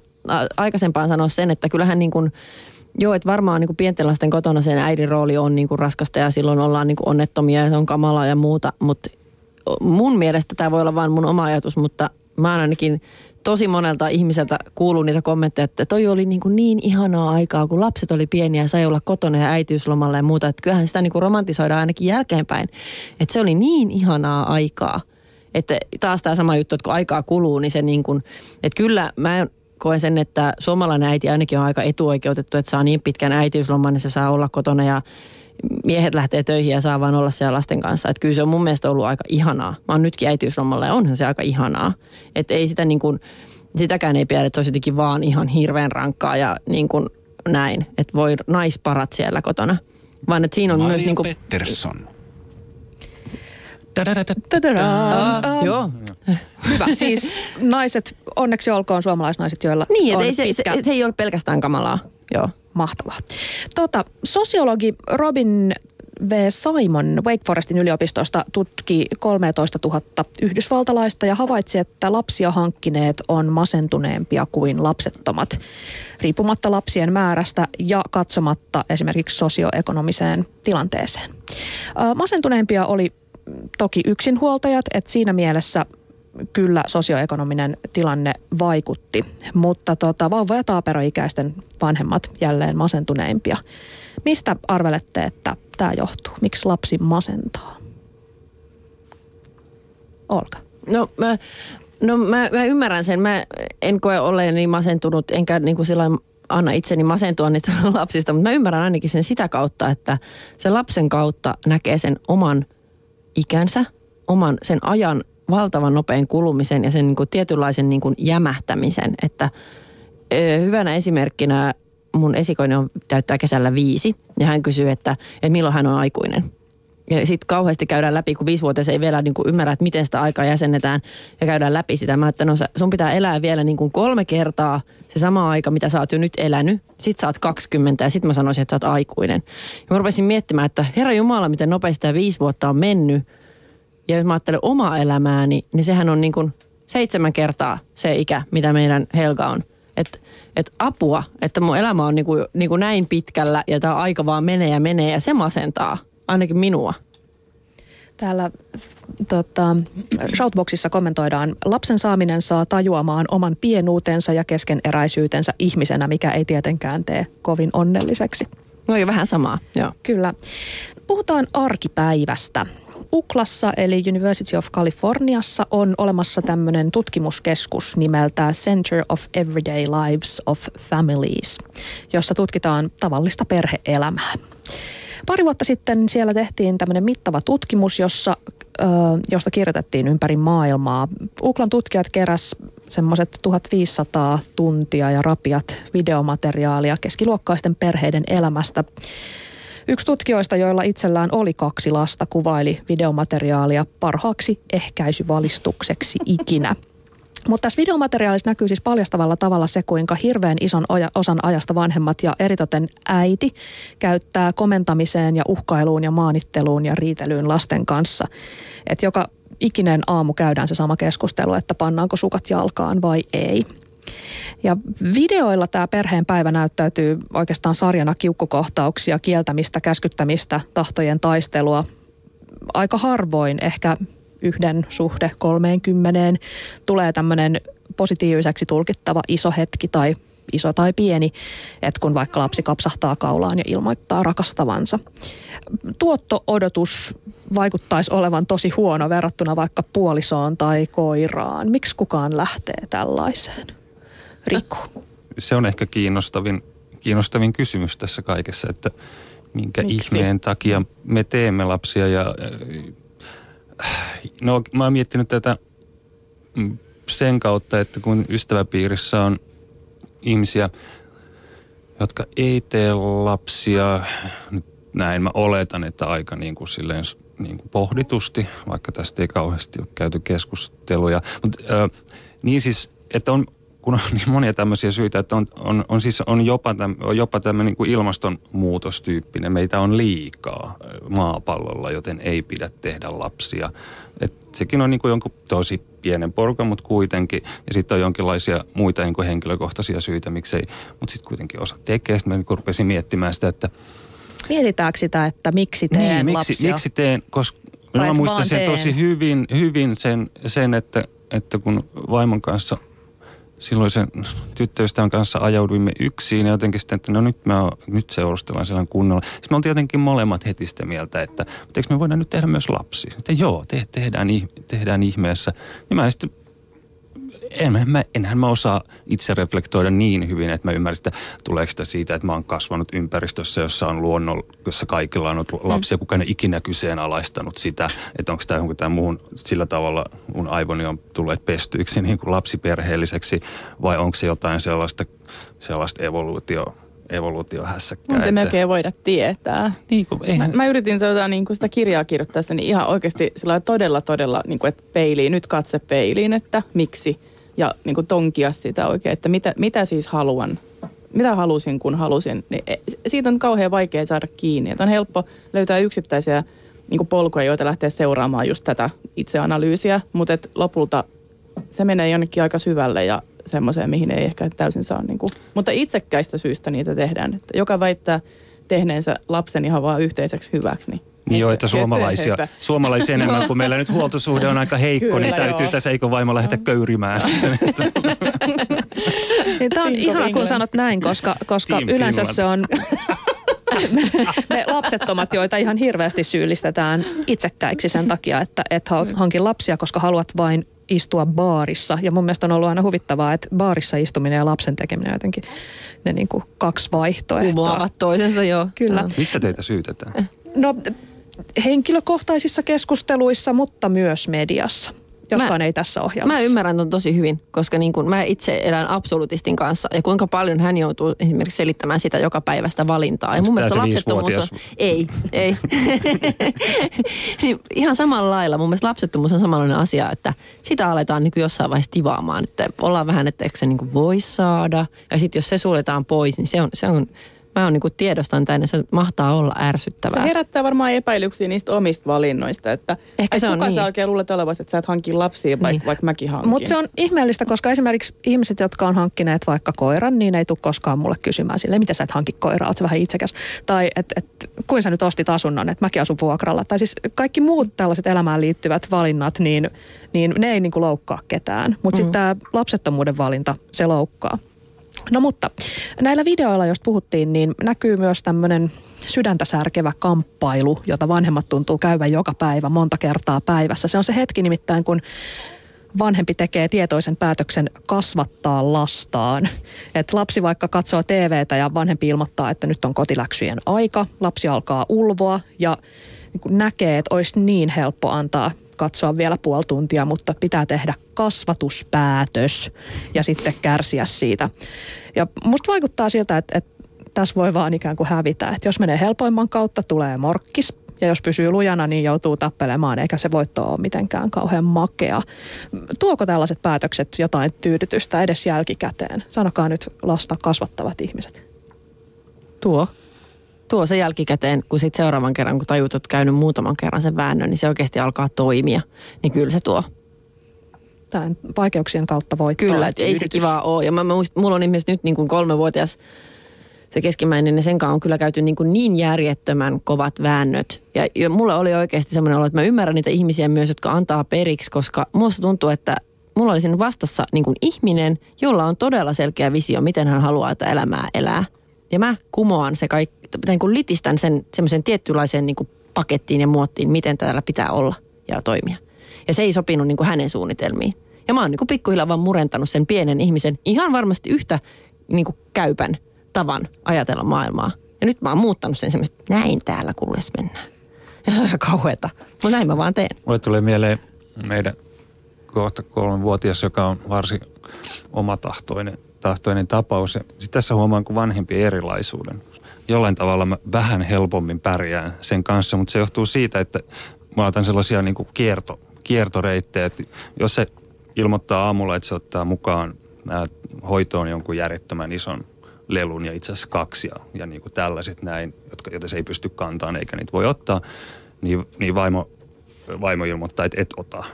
Speaker 3: aikaisempaan sanoa sen, että kyllähän niin kuin, joo, että varmaan niin kuin pienten lasten kotona sen äidin rooli on niin kuin raskasta ja silloin ollaan niin kuin onnettomia ja se on kamalaa ja muuta, mutta mun mielestä tämä voi olla vain mun oma ajatus, mutta mä oon ainakin tosi monelta ihmiseltä kuullut niitä kommentteja, että toi oli niin, kuin niin ihanaa aikaa, kun lapset oli pieniä ja sai olla kotona ja äitiyslomalla ja muuta. Että kyllähän sitä niin kuin romantisoidaan ainakin jälkeenpäin. Että se oli niin ihanaa aikaa. Että taas tämä sama juttu, että kun aikaa kuluu, niin se niin kuin, että kyllä mä koen sen, että suomalainen äiti ainakin on aika etuoikeutettu, että saa niin pitkän äitiysloman, niin se saa olla kotona ja miehet lähtee töihin ja saa vaan olla siellä lasten kanssa. Että kyllä se on mun mielestä ollut aika ihanaa. Mä oon nytkin äitiyslomalla ja onhan se aika ihanaa. Että ei sitä niin kuin, sitäkään ei pidä, että se olisi jotenkin vaan ihan hirveän rankkaa ja niin kuin näin. Että voi naisparat siellä kotona. Vaan että siinä on
Speaker 1: Maria
Speaker 3: myös niin kuin,
Speaker 1: Pettersson.
Speaker 3: Joo.
Speaker 2: Hyvä. *laughs* Siis naiset, onneksi olkoon suomalaisnaiset, joilla
Speaker 3: Niin,
Speaker 2: on
Speaker 3: ei se, se,
Speaker 2: pitkä...
Speaker 3: se, ei ole pelkästään kamalaa. Joo.
Speaker 2: Mahtavaa. Tota, sosiologi Robin V. Simon Wake Forestin yliopistosta tutki 13 000 yhdysvaltalaista ja havaitsi, että lapsia hankkineet on masentuneempia kuin lapsettomat, riippumatta lapsien määrästä ja katsomatta esimerkiksi sosioekonomiseen tilanteeseen. Masentuneempia oli toki yksinhuoltajat, että siinä mielessä kyllä sosioekonominen tilanne vaikutti, mutta tota, vauva- ja taaperoikäisten vanhemmat jälleen masentuneimpia. Mistä arvelette, että tämä johtuu? Miksi lapsi masentaa? Olka.
Speaker 3: No mä, no mä, mä ymmärrän sen. Mä en koe olleeni masentunut, enkä niin kuin sillä anna itseni masentua niistä *laughs* lapsista, mutta mä ymmärrän ainakin sen sitä kautta, että se lapsen kautta näkee sen oman ikänsä, oman sen ajan valtavan nopean kulumisen ja sen niin kuin tietynlaisen niin kuin jämähtämisen. Että ö, hyvänä esimerkkinä mun esikoinen on, täyttää kesällä viisi ja hän kysyy, että, että milloin hän on aikuinen. Ja sitten kauheasti käydään läpi, kun viisivuotias ei vielä niin kuin ymmärrä, että miten sitä aikaa jäsennetään ja käydään läpi sitä. Mä että no sun pitää elää vielä niin kuin kolme kertaa se sama aika, mitä sä oot jo nyt elänyt. Sitten sä oot 20 ja sitten mä sanoisin, että sä oot aikuinen. Ja mä rupesin miettimään, että herra Jumala, miten nopeasti tämä viisi vuotta on mennyt. Ja jos mä ajattelen omaa elämääni, niin sehän on niin kuin seitsemän kertaa se ikä, mitä meidän Helga on. Että et apua, että mun elämä on niin kuin, niin kuin näin pitkällä ja tämä aika vaan menee ja menee ja se masentaa ainakin minua.
Speaker 2: Täällä tota, Shoutboxissa kommentoidaan, lapsen saaminen saa tajuamaan oman pienuutensa ja keskeneräisyytensä ihmisenä, mikä ei tietenkään tee kovin onnelliseksi.
Speaker 3: No jo vähän samaa, joo.
Speaker 2: Kyllä. Puhutaan arkipäivästä. Uklassa eli University of Californiassa on olemassa tämmöinen tutkimuskeskus nimeltä Center of Everyday Lives of Families, jossa tutkitaan tavallista perheelämää. Pari vuotta sitten siellä tehtiin tämmöinen mittava tutkimus, jossa, ö, josta kirjoitettiin ympäri maailmaa. Uklan tutkijat keräs semmoiset 1500 tuntia ja rapiat videomateriaalia keskiluokkaisten perheiden elämästä. Yksi tutkijoista, joilla itsellään oli kaksi lasta, kuvaili videomateriaalia parhaaksi ehkäisyvalistukseksi ikinä. Mutta tässä videomateriaalissa näkyy siis paljastavalla tavalla se, kuinka hirveän ison osan ajasta vanhemmat ja eritoten äiti käyttää komentamiseen ja uhkailuun ja maanitteluun ja riitelyyn lasten kanssa. Että joka ikinen aamu käydään se sama keskustelu, että pannaanko sukat jalkaan vai ei. Ja videoilla tämä perheen päivä näyttäytyy oikeastaan sarjana kiukkukohtauksia, kieltämistä, käskyttämistä, tahtojen taistelua. Aika harvoin, ehkä yhden suhde 30 tulee tämmöinen positiiviseksi tulkittava iso hetki tai iso tai pieni, että kun vaikka lapsi kapsahtaa kaulaan ja ilmoittaa rakastavansa. Tuotto-odotus vaikuttaisi olevan tosi huono verrattuna vaikka puolisoon tai koiraan. Miksi kukaan lähtee tällaiseen? Riku.
Speaker 4: Se on ehkä kiinnostavin, kiinnostavin kysymys tässä kaikessa, että minkä Miksi? ihmeen takia me teemme lapsia ja No mä oon miettinyt tätä mm, sen kautta, että kun ystäväpiirissä on ihmisiä, jotka ei tee lapsia, näin mä oletan, että aika niin kuin silleen niin kuin pohditusti, vaikka tästä ei kauheasti ole käyty keskusteluja. Mutta äh, niin siis, että on, kun on niin monia tämmöisiä syitä, että on, on, on siis on jopa, täm, on jopa tämmöinen niin kuin ilmastonmuutostyyppinen. Meitä on liikaa maapallolla, joten ei pidä tehdä lapsia. Et sekin on niin kuin jonkun tosi pienen porukan, mutta kuitenkin. Ja sitten on jonkinlaisia muita niin kuin henkilökohtaisia syitä, miksei. Mutta sitten kuitenkin osa tekee. Sitten mä niin rupesin miettimään sitä, että...
Speaker 2: Mietitäänkö sitä, että miksi teen
Speaker 4: niin, miksi,
Speaker 2: lapsia?
Speaker 4: miksi teen, koska mä muistan sen tosi hyvin, hyvin sen, sen että, että kun vaimon kanssa – silloisen tyttöystävän kanssa ajauduimme yksin ja jotenkin sitten, että no nyt, mä, nyt seurustellaan siellä kunnolla. Sitten me oltiin jotenkin molemmat heti sitä mieltä, että eikö me voidaan nyt tehdä myös lapsi. Sitten joo, te, tehdään, tehdään ihmeessä. Ja mä sitten en, mä, enhän mä osaa itse reflektoida niin hyvin, että mä ymmärrän, että tuleeko sitä siitä, että mä oon kasvanut ympäristössä, jossa on luonnolla, jossa kaikilla on lapsia, mm. kukaan ei ikinä kyseenalaistanut sitä, että onko tämä jonkun muun sillä tavalla mun aivoni on tulleet pestyiksi *laughs* niin kuin lapsiperheelliseksi vai onko se jotain sellaista, sellaista evoluutio evoluutiohässäkkää.
Speaker 5: Mutta melkein voida tietää.
Speaker 4: Niin kuin, eihän...
Speaker 5: mä, mä, yritin tuota, niin kuin sitä kirjaa kirjoittaa niin ihan oikeasti sillä todella, todella, niin kuin, että peiliin, nyt katse peiliin, että miksi ja niin kuin tonkia sitä oikein, että mitä, mitä siis haluan, mitä halusin kun halusin. Niin e, siitä on kauhean vaikea saada kiinni. Että on helppo löytää yksittäisiä niin kuin polkuja, joita lähtee seuraamaan just tätä itseanalyysiä, mutta et lopulta se menee jonnekin aika syvälle ja semmoiseen, mihin ei ehkä täysin saa. Niin kuin, mutta itsekkäistä syistä niitä tehdään. Että joka väittää tehneensä lapsen ihan vaan yhteiseksi hyväksi, niin
Speaker 4: niin joo, että suomalaisia, suomalaisia enemmän, kun meillä nyt huoltosuhde on aika heikko, niin Kyllä, niin täytyy joo. tässä eikö vaimo lähetä köyrimään. *laughs*
Speaker 2: niin tämä on ihana, kun sanot näin, koska, koska yleensä Finland. se on *laughs* me lapsettomat, joita ihan hirveästi syyllistetään itsekkäiksi sen takia, että et hankin lapsia, koska haluat vain istua baarissa. Ja mun mielestä on ollut aina huvittavaa, että baarissa istuminen ja lapsen tekeminen jotenkin ne niin kuin kaksi vaihtoehtoa.
Speaker 3: Kumoavat toisensa, joo.
Speaker 2: Kyllä. No.
Speaker 4: Missä teitä syytetään?
Speaker 2: No henkilökohtaisissa keskusteluissa, mutta myös mediassa joskaan mä, ei tässä ohjelmassa.
Speaker 3: Mä ymmärrän ton tosi hyvin, koska niin kun mä itse elän absolutistin kanssa ja kuinka paljon hän joutuu esimerkiksi selittämään sitä joka päivästä valintaa. Ja mun mielestä lapsettomuus on... Ei, ei. niin *laughs* ihan samalla lailla. Mun mielestä lapsettomuus on samanlainen asia, että sitä aletaan niin jossain vaiheessa tivaamaan. Että ollaan vähän, että eikö se niin voi saada. Ja sitten jos se suljetaan pois, niin se on, se on mä on niin tiedostan tämän, se mahtaa olla ärsyttävää.
Speaker 5: Se herättää varmaan epäilyksiä niistä omista valinnoista, että Ehkä se on kuka niin. sä oikein luulet olevasi, että sä et hankin lapsia, vaikka, niin. vaikka mäkin hankin.
Speaker 2: Mutta se on ihmeellistä, koska esimerkiksi ihmiset, jotka on hankkineet vaikka koiran, niin ei tule koskaan mulle kysymään sille, mitä sä et hankki koiraa, oot vähän itsekäs. Tai että et, kuin sä nyt ostit asunnon, että mäkin asun vuokralla. Tai siis kaikki muut tällaiset elämään liittyvät valinnat, niin, niin ne ei niin kuin loukkaa ketään. Mutta mm. sitten tämä lapsettomuuden valinta, se loukkaa. No mutta näillä videoilla, jos puhuttiin, niin näkyy myös tämmöinen sydäntä särkevä kamppailu, jota vanhemmat tuntuu käyvän joka päivä monta kertaa päivässä. Se on se hetki nimittäin, kun vanhempi tekee tietoisen päätöksen kasvattaa lastaan. Et lapsi vaikka katsoo TVtä ja vanhempi ilmoittaa, että nyt on kotiläksyjen aika. Lapsi alkaa ulvoa ja niin näkee, että olisi niin helppo antaa katsoa vielä puoli tuntia, mutta pitää tehdä kasvatuspäätös ja sitten kärsiä siitä. Ja musta vaikuttaa siltä, että, että tässä voi vaan ikään kuin hävitä. Että jos menee helpoimman kautta, tulee morkkis, Ja jos pysyy lujana, niin joutuu tappelemaan, eikä se voitto ole mitenkään kauhean makea. Tuoko tällaiset päätökset jotain tyydytystä edes jälkikäteen? Sanokaa nyt lasta kasvattavat ihmiset.
Speaker 3: Tuo. Tuo se jälkikäteen, kun sitten seuraavan kerran, kun tajut, että käynyt muutaman kerran sen väännön, niin se oikeasti alkaa toimia. Niin kyllä se tuo.
Speaker 2: Tämän vaikeuksien kautta voi
Speaker 3: Kyllä, että ei se kivaa ole. Ja mä, mä muistin, mulla on ihmiset nyt niin kuin kolmevuotias se keskimmäinen, niin sen kanssa on kyllä käyty niin, kuin niin järjettömän kovat väännöt. Ja, ja mulle oli oikeasti semmoinen olo, että mä ymmärrän niitä ihmisiä myös, jotka antaa periksi, koska musta tuntuu, että mulla oli siinä vastassa niin kuin ihminen, jolla on todella selkeä visio, miten hän haluaa tätä elämää elää. Ja mä kumoan se kaikki, niin kuin litistän sen semmoisen tiettylaiseen niin kuin pakettiin ja muottiin, miten täällä pitää olla ja toimia. Ja se ei sopinut niin kuin hänen suunnitelmiin. Ja mä oon niin kuin pikkuhiljaa vaan murentanut sen pienen ihmisen ihan varmasti yhtä niin kuin käypän tavan ajatella maailmaa. Ja nyt mä oon muuttanut sen semmoista, näin täällä kulles mennään. Ja se on ihan kauheata. Mutta näin mä vaan teen.
Speaker 4: Mulle tulee mieleen meidän kohta kolmenvuotias, joka on varsin omatahtoinen tahtoinen tapaus. Sitten tässä huomaan kuin vanhempien erilaisuuden. Jollain tavalla mä vähän helpommin pärjään sen kanssa, mutta se johtuu siitä, että mä otan sellaisia niin kuin kierto, kiertoreittejä, että jos se ilmoittaa aamulla, että se ottaa mukaan hoitoon jonkun järjettömän ison lelun ja itse asiassa kaksi ja, ja niin kuin tällaiset näin, jotka, joita se ei pysty kantamaan eikä niitä voi ottaa, niin, niin vaimo, vaimo ilmoittaa, että et ota.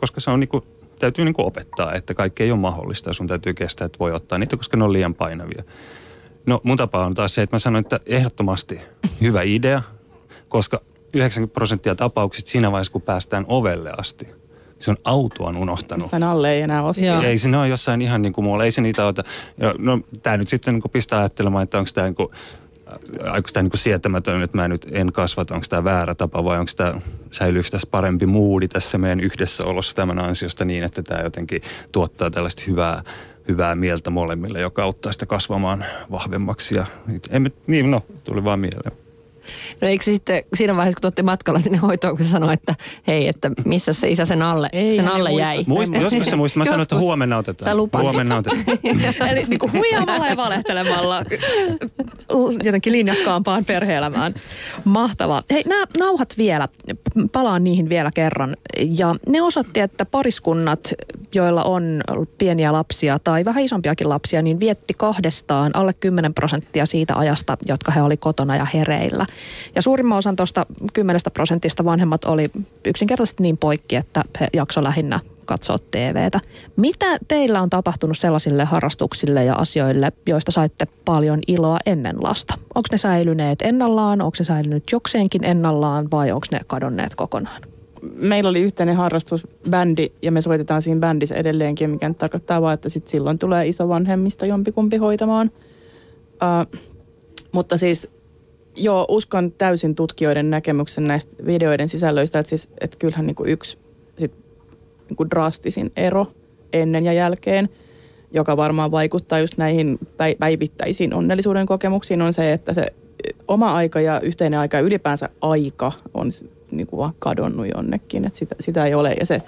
Speaker 4: Koska se on niin kuin, täytyy niin kuin opettaa, että kaikki ei ole mahdollista ja sun täytyy kestää, että voi ottaa niitä, koska ne on liian painavia. No mun tapa on taas se, että mä sanoin, että ehdottomasti hyvä idea, koska 90 prosenttia tapauksista siinä vaiheessa, kun päästään ovelle asti – se on autoan unohtanut.
Speaker 5: Sen alle ei enää ole.
Speaker 4: Ei, se ole jossain ihan niin kuin muualla. Ei se niitä ota. No, tämä nyt sitten niin kuin pistää ajattelemaan, että onko tämä niin kuin, onko tämä niin sietämätön, että mä nyt en kasvata, onko tämä väärä tapa vai onko tämä, säilyykö tässä parempi muudi tässä meidän yhdessäolossa tämän ansiosta niin, että tämä jotenkin tuottaa tällaista hyvää, hyvää mieltä molemmille, joka auttaa sitä kasvamaan vahvemmaksi. Ja, niin, no, tuli vaan mieleen.
Speaker 3: No eikö sitten siinä vaiheessa, kun tuotte matkalla sinne hoitoon, kun sanoi, että hei, että missä se isä sen alle,
Speaker 5: Ei,
Speaker 3: sen alle jäi.
Speaker 4: Muist, joskus se muistaa. Mä sanoin, että huomenna otetaan.
Speaker 3: Sä lupasit.
Speaker 4: Huomenna otetaan. *laughs*
Speaker 2: Eli niin kuin huijaamalla ja valehtelemalla jotenkin linjakkaampaan perheelämään. Mahtavaa. Hei, nämä nauhat vielä, palaan niihin vielä kerran. Ja ne osoitti, että pariskunnat, joilla on pieniä lapsia tai vähän isompiakin lapsia, niin vietti kahdestaan alle 10 prosenttia siitä ajasta, jotka he oli kotona ja hereillä. Ja suurimman osan tuosta 10 prosentista vanhemmat oli yksinkertaisesti niin poikki, että he jakso lähinnä katsoa TVtä. Mitä teillä on tapahtunut sellaisille harrastuksille ja asioille, joista saitte paljon iloa ennen lasta? Onko ne säilyneet ennallaan, onko se säilynyt jokseenkin ennallaan vai onko ne kadonneet kokonaan?
Speaker 5: Meillä oli yhteinen harrastus, bändi, ja me soitetaan siinä bändissä edelleenkin, mikä nyt tarkoittaa vaan, että sit silloin tulee isovanhemmista jompikumpi hoitamaan. Uh, mutta siis joo, uskon täysin tutkijoiden näkemyksen näistä videoiden sisällöistä, että, siis, että kyllähän niin kuin yksi sit, niin kuin drastisin ero ennen ja jälkeen, joka varmaan vaikuttaa just näihin päivittäisiin onnellisuuden kokemuksiin, on se, että se oma aika ja yhteinen aika ja ylipäänsä aika on niin kuin vaan kadonnut jonnekin, että sitä, sitä ei ole. Ja se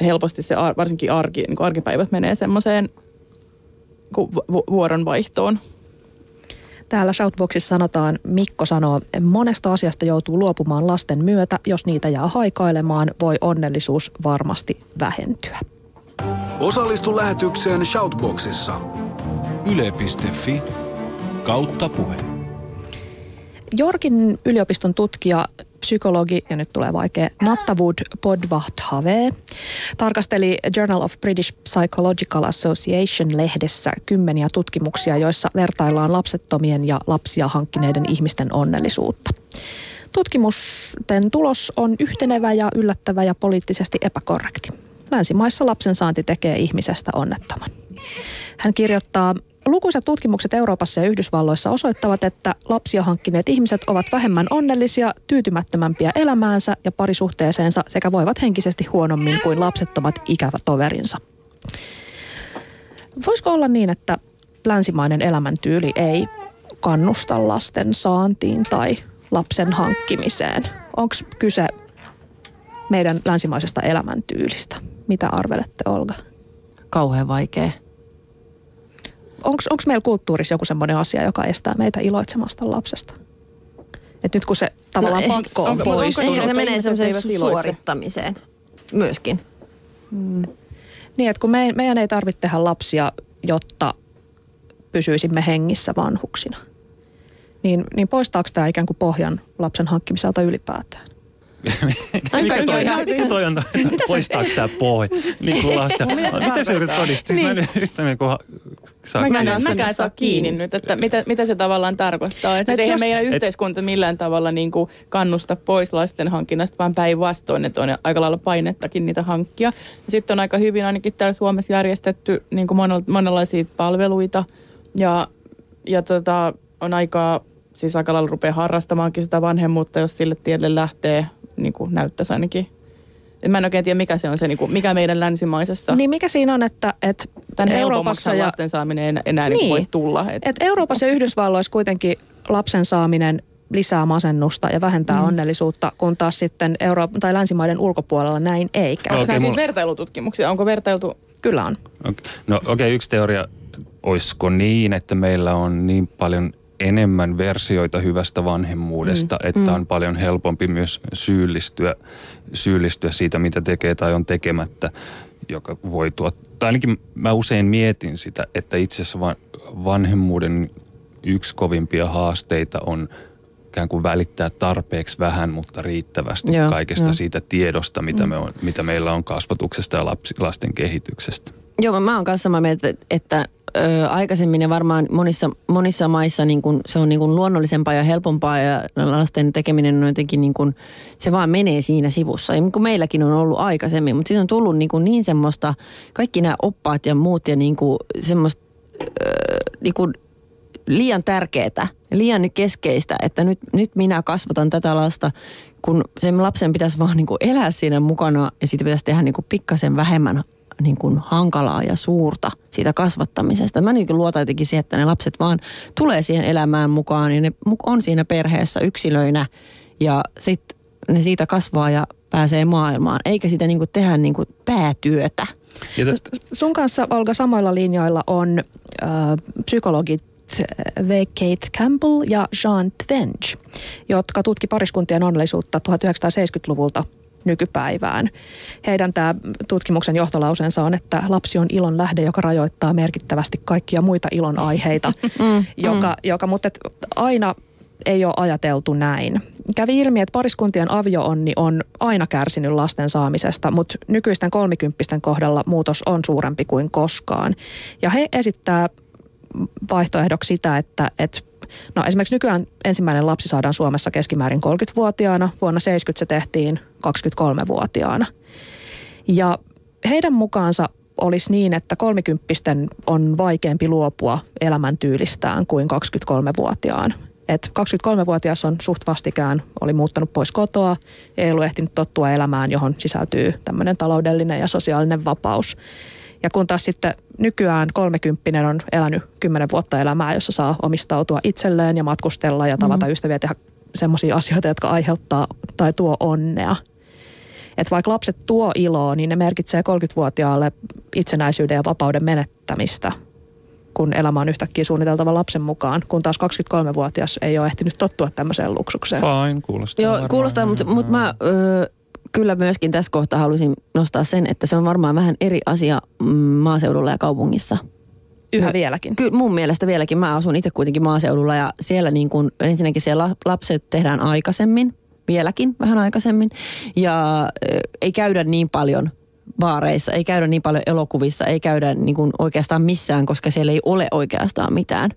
Speaker 5: helposti se varsinkin arki, niin kuin arkipäivät menee semmoiseen vuoronvaihtoon
Speaker 2: Täällä Shoutboxissa sanotaan, Mikko sanoo, monesta asiasta joutuu luopumaan lasten myötä. Jos niitä jää haikailemaan, voi onnellisuus varmasti vähentyä.
Speaker 1: Osallistu lähetykseen Shoutboxissa. Yle.fi kautta puhe.
Speaker 2: Jorkin yliopiston tutkija psykologi, ja nyt tulee vaikea, Nattavud Podvahthave, tarkasteli Journal of British Psychological Association-lehdessä kymmeniä tutkimuksia, joissa vertaillaan lapsettomien ja lapsia hankkineiden ihmisten onnellisuutta. Tutkimusten tulos on yhtenevä ja yllättävä ja poliittisesti epäkorrekti. Länsimaissa lapsen saanti tekee ihmisestä onnettoman. Hän kirjoittaa, Lukuisat tutkimukset Euroopassa ja Yhdysvalloissa osoittavat, että lapsia hankkineet ihmiset ovat vähemmän onnellisia, tyytymättömämpiä elämäänsä ja parisuhteeseensa sekä voivat henkisesti huonommin kuin lapsettomat ikävä toverinsa. Voisiko olla niin, että länsimainen elämäntyyli ei kannusta lasten saantiin tai lapsen hankkimiseen? Onko kyse meidän länsimaisesta elämäntyylistä? Mitä arvelette, Olga?
Speaker 3: Kauhean vaikea
Speaker 2: onko meillä kulttuurissa joku semmoinen asia, joka estää meitä iloitsemasta lapsesta? Et nyt kun se tavallaan
Speaker 3: No,
Speaker 2: pakko
Speaker 5: onko-
Speaker 2: on pois.
Speaker 5: onko-
Speaker 3: Ehkä se menee semmoiseen suorittamiseen myöskin.
Speaker 2: Niin, että kun me, meidän ei tarvitse tehdä lapsia, jotta pysyisimme hengissä vanhuksina. Niin, niin poistaako tämä ikään kuin pohjan lapsen hankkimiselta ylipäätään?
Speaker 4: Mikä, toi, mikä toi on? Poistaako tämä pohja? Niin kuin lasta. Mitä se yrität todistaa? Siis Mä en yhtään kuin saa
Speaker 5: Mä mäkään
Speaker 3: sen
Speaker 5: saa
Speaker 3: kiinni.
Speaker 5: kiinni nyt, että mitä, mitä se tavallaan tarkoittaa. Että
Speaker 2: Et
Speaker 5: se eihän
Speaker 2: jos-
Speaker 5: meidän
Speaker 4: et-
Speaker 5: yhteiskunta millään tavalla niin kuin kannusta pois lasten hankinnasta, vaan päinvastoin, että on aika lailla painettakin niitä hankkia. Sitten on aika hyvin ainakin täällä Suomessa järjestetty niin kuin monel- monenlaisia palveluita ja, ja tota, on aika, siis aika lailla rupeaa harrastamaankin sitä vanhemmuutta, jos sille tielle lähtee, niin kuin näyttäisi ainakin. Et mä en oikein tiedä, mikä se on se, niin kuin, mikä meidän länsimaisessa
Speaker 2: Niin mikä siinä on, että, että
Speaker 5: Tämän
Speaker 2: Euroopassa ja,
Speaker 5: lasten saaminen ei enää, enää niin.
Speaker 2: Niin.
Speaker 5: voi tulla. Et,
Speaker 2: että Euroopassa ja Yhdysvalloissa kuitenkin lapsen saaminen lisää masennusta ja vähentää mm. onnellisuutta, kun taas sitten Euro- tai länsimaiden ulkopuolella näin ei käy.
Speaker 4: Okei,
Speaker 5: Onko nämä siis
Speaker 4: mulla-
Speaker 5: vertailututkimuksia? Onko vertailtu?
Speaker 2: Kyllä on.
Speaker 4: Okay. No okei, okay, yksi teoria. Olisiko niin, että meillä on niin paljon enemmän versioita hyvästä vanhemmuudesta, mm. että on paljon helpompi myös syyllistyä, syyllistyä siitä, mitä tekee tai on tekemättä, joka voi tuottaa. Tai ainakin mä usein mietin sitä, että itse asiassa van, vanhemmuuden yksi kovimpia haasteita on ikään kuin välittää tarpeeksi vähän, mutta riittävästi
Speaker 3: Joo,
Speaker 4: kaikesta
Speaker 3: joo.
Speaker 4: siitä tiedosta, mitä, mm. me on, mitä meillä on kasvatuksesta ja lapsi, lasten kehityksestä.
Speaker 3: Joo, mä oon kanssa samaa mieltä, että ö, aikaisemmin ja varmaan monissa, monissa maissa niin kun, se on niin kun luonnollisempaa ja helpompaa ja lasten tekeminen on jotenkin niin kun, se vaan menee siinä sivussa. Ja niin kuin meilläkin on ollut aikaisemmin, mutta siitä on tullut niin, kuin niin semmoista, kaikki nämä oppaat ja muut ja niin kuin semmoista ö, niin kuin liian tärkeää, liian keskeistä, että nyt, nyt minä kasvatan tätä lasta, kun sen lapsen pitäisi vaan niin elää siinä mukana ja siitä pitäisi tehdä niin kuin pikkasen vähemmän niin kuin hankalaa ja suurta siitä kasvattamisesta. Mä niin luotan jotenkin siihen, että ne lapset vaan tulee siihen elämään mukaan ja ne mu- on siinä perheessä yksilöinä ja sitten ne siitä kasvaa ja pääsee maailmaan, eikä sitä niin kuin tehdä niin kuin päätyötä.
Speaker 2: Sun kanssa, Olga, samoilla linjoilla on äh, psykologit äh, V. Kate Campbell ja Jean Twenge, jotka tutki pariskuntien onnellisuutta 1970-luvulta nykypäivään. Heidän tämä tutkimuksen johtolauseensa on, että lapsi on ilon lähde, joka rajoittaa merkittävästi kaikkia muita ilon aiheita, *laughs*
Speaker 3: Mm,
Speaker 2: joka, joka mutta et aina ei ole ajateltu näin. Kävi ilmi, että pariskuntien avioonni on aina kärsinyt lasten saamisesta, mutta nykyisten kolmikymppisten kohdalla muutos on suurempi kuin koskaan. Ja he esittää vaihtoehdoksi sitä, että, että no esimerkiksi nykyään ensimmäinen lapsi saadaan Suomessa keskimäärin 30-vuotiaana, vuonna 70 se tehtiin 23-vuotiaana. Ja heidän mukaansa olisi niin, että kolmikymppisten on vaikeampi luopua elämäntyylistään kuin 23-vuotiaan. Et 23-vuotias on suht vastikään, oli muuttanut pois kotoa, ei ollut ehtinyt tottua elämään, johon sisältyy tämmöinen taloudellinen ja sosiaalinen vapaus. Ja kun taas sitten nykyään kolmekymppinen on elänyt kymmenen vuotta elämää, jossa saa omistautua itselleen ja matkustella ja tavata mm. ystäviä, tehdä semmoisia asioita, jotka aiheuttaa tai tuo onnea. Että vaikka lapset tuo iloa, niin ne merkitsee 30-vuotiaalle itsenäisyyden ja vapauden menettämistä, kun elämä on yhtäkkiä suunniteltava lapsen mukaan, kun taas 23-vuotias ei ole ehtinyt tottua tämmöiseen luksukseen.
Speaker 4: Fine, kuulostaa
Speaker 3: Joo, kuulostaa, mutta, mutta mä ö, kyllä myöskin tässä kohtaa halusin nostaa sen, että se on varmaan vähän eri asia mm, maaseudulla ja kaupungissa.
Speaker 2: Yhä
Speaker 3: No,
Speaker 2: vieläkin.
Speaker 3: Kyllä mun mielestä vieläkin. Mä asun itse kuitenkin maaseudulla ja siellä niin kuin, ensinnäkin siellä lapset tehdään aikaisemmin, vieläkin vähän aikaisemmin. Ja ö, ei käydä niin paljon baareissa, ei käydä niin paljon elokuvissa, ei käydä niin kuin oikeastaan missään, koska siellä ei ole oikeastaan mitään.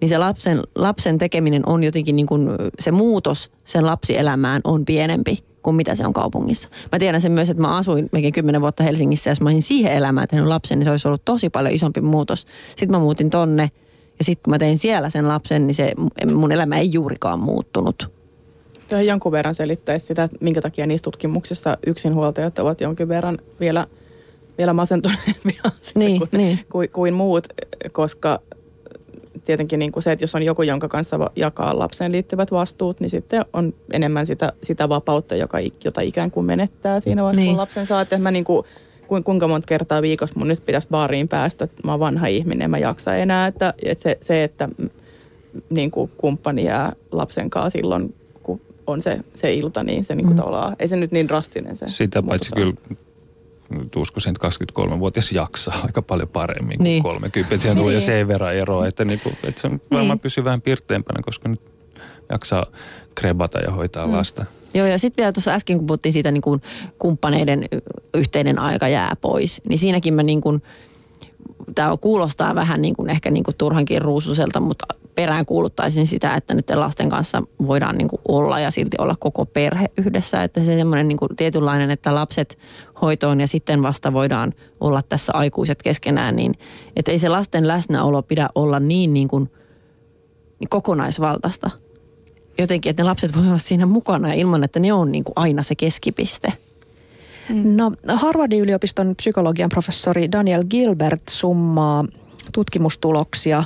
Speaker 3: Niin se lapsen, lapsen tekeminen on jotenkin niin kuin, se muutos sen lapsielämään on pienempi kuin mitä se on kaupungissa. Mä tiedän sen myös, että mä asuin melkein kymmenen vuotta Helsingissä ja jos mä olisin siihen elämään tehnyt lapsen, niin se olisi ollut tosi paljon isompi muutos. Sitten mä muutin tonne ja sitten kun mä tein siellä sen lapsen, niin se mun elämä ei juurikaan muuttunut.
Speaker 5: Tuo jonkun verran selittäisi sitä, että minkä takia niissä tutkimuksissa yksinhuoltajat ovat jonkin verran vielä, vielä masentuneempia sitten *laughs*
Speaker 3: Niin,
Speaker 5: kuin,
Speaker 3: niin.
Speaker 5: Kuin, kuin muut, koska tietenkin niin kuin se, että jos on joku, jonka kanssa jakaa lapseen liittyvät vastuut, niin sitten on enemmän sitä, sitä vapautta, joka, jota ikään kuin menettää siinä vaiheessa,
Speaker 3: Niin.
Speaker 5: kun lapsen saa. Että mä niin kuin, ku- kuinka monta kertaa viikossa mun nyt pitäisi baariin päästä, että mä oon vanha ihminen, en mä jaksa enää. Että, että se, se, että niin kuin kumppani jää lapsen kanssa silloin, kun on se, se ilta, niin se niin kuin mm. tavallaan, ei se nyt niin drastinen se.
Speaker 4: Sitä paitsi kyllä uskoisin, että 23-vuotias jaksaa aika paljon paremmin niin. kuin 30. Siihen tulee jo niin. sen verran eroa, että, niin kuin, että se varmaan niin. pysyy vähän pirteämpänä, koska nyt jaksaa krebata ja hoitaa mm. lasta.
Speaker 3: Joo, ja sitten vielä tuossa äsken, kun puhuttiin siitä niin kuin kumppaneiden yhteinen aika jää pois, niin siinäkin mä niin kuin, tämä kuulostaa vähän niin kuin ehkä niin kuin turhankin ruususelta, mutta perään kuuluttaisin sitä, että nyt lasten kanssa voidaan niin kuin olla ja silti olla koko perhe yhdessä. Että se semmoinen niin kuin tietynlainen, että lapset hoitoon ja sitten vasta voidaan olla tässä aikuiset keskenään, niin että ei se lasten läsnäolo pidä olla niin, niin kuin, niin kokonaisvaltaista. Jotenkin, että ne lapset voi olla siinä mukana ja ilman, että ne on niin kuin aina se keskipiste –
Speaker 2: Mm. No Harvardin yliopiston psykologian professori Daniel Gilbert summaa tutkimustuloksia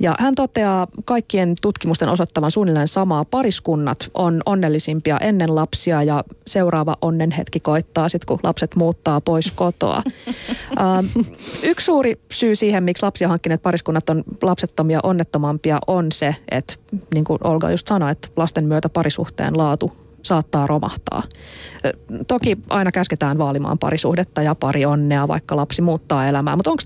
Speaker 2: ja hän toteaa kaikkien tutkimusten osoittavan suunnilleen samaa. Pariskunnat on onnellisimpia ennen lapsia ja seuraava onnenhetki koittaa sitten, kun lapset muuttaa pois kotoa. *laughs* Yksi suuri syy siihen, miksi lapsia hankkineet pariskunnat on lapsettomia onnettomampia, on se, että niin kuin Olga just sanoi, että lasten myötä parisuhteen laatu saattaa romahtaa. Toki aina käsketään vaalimaan parisuhdetta ja pari onnea, vaikka lapsi muuttaa elämää, mutta onko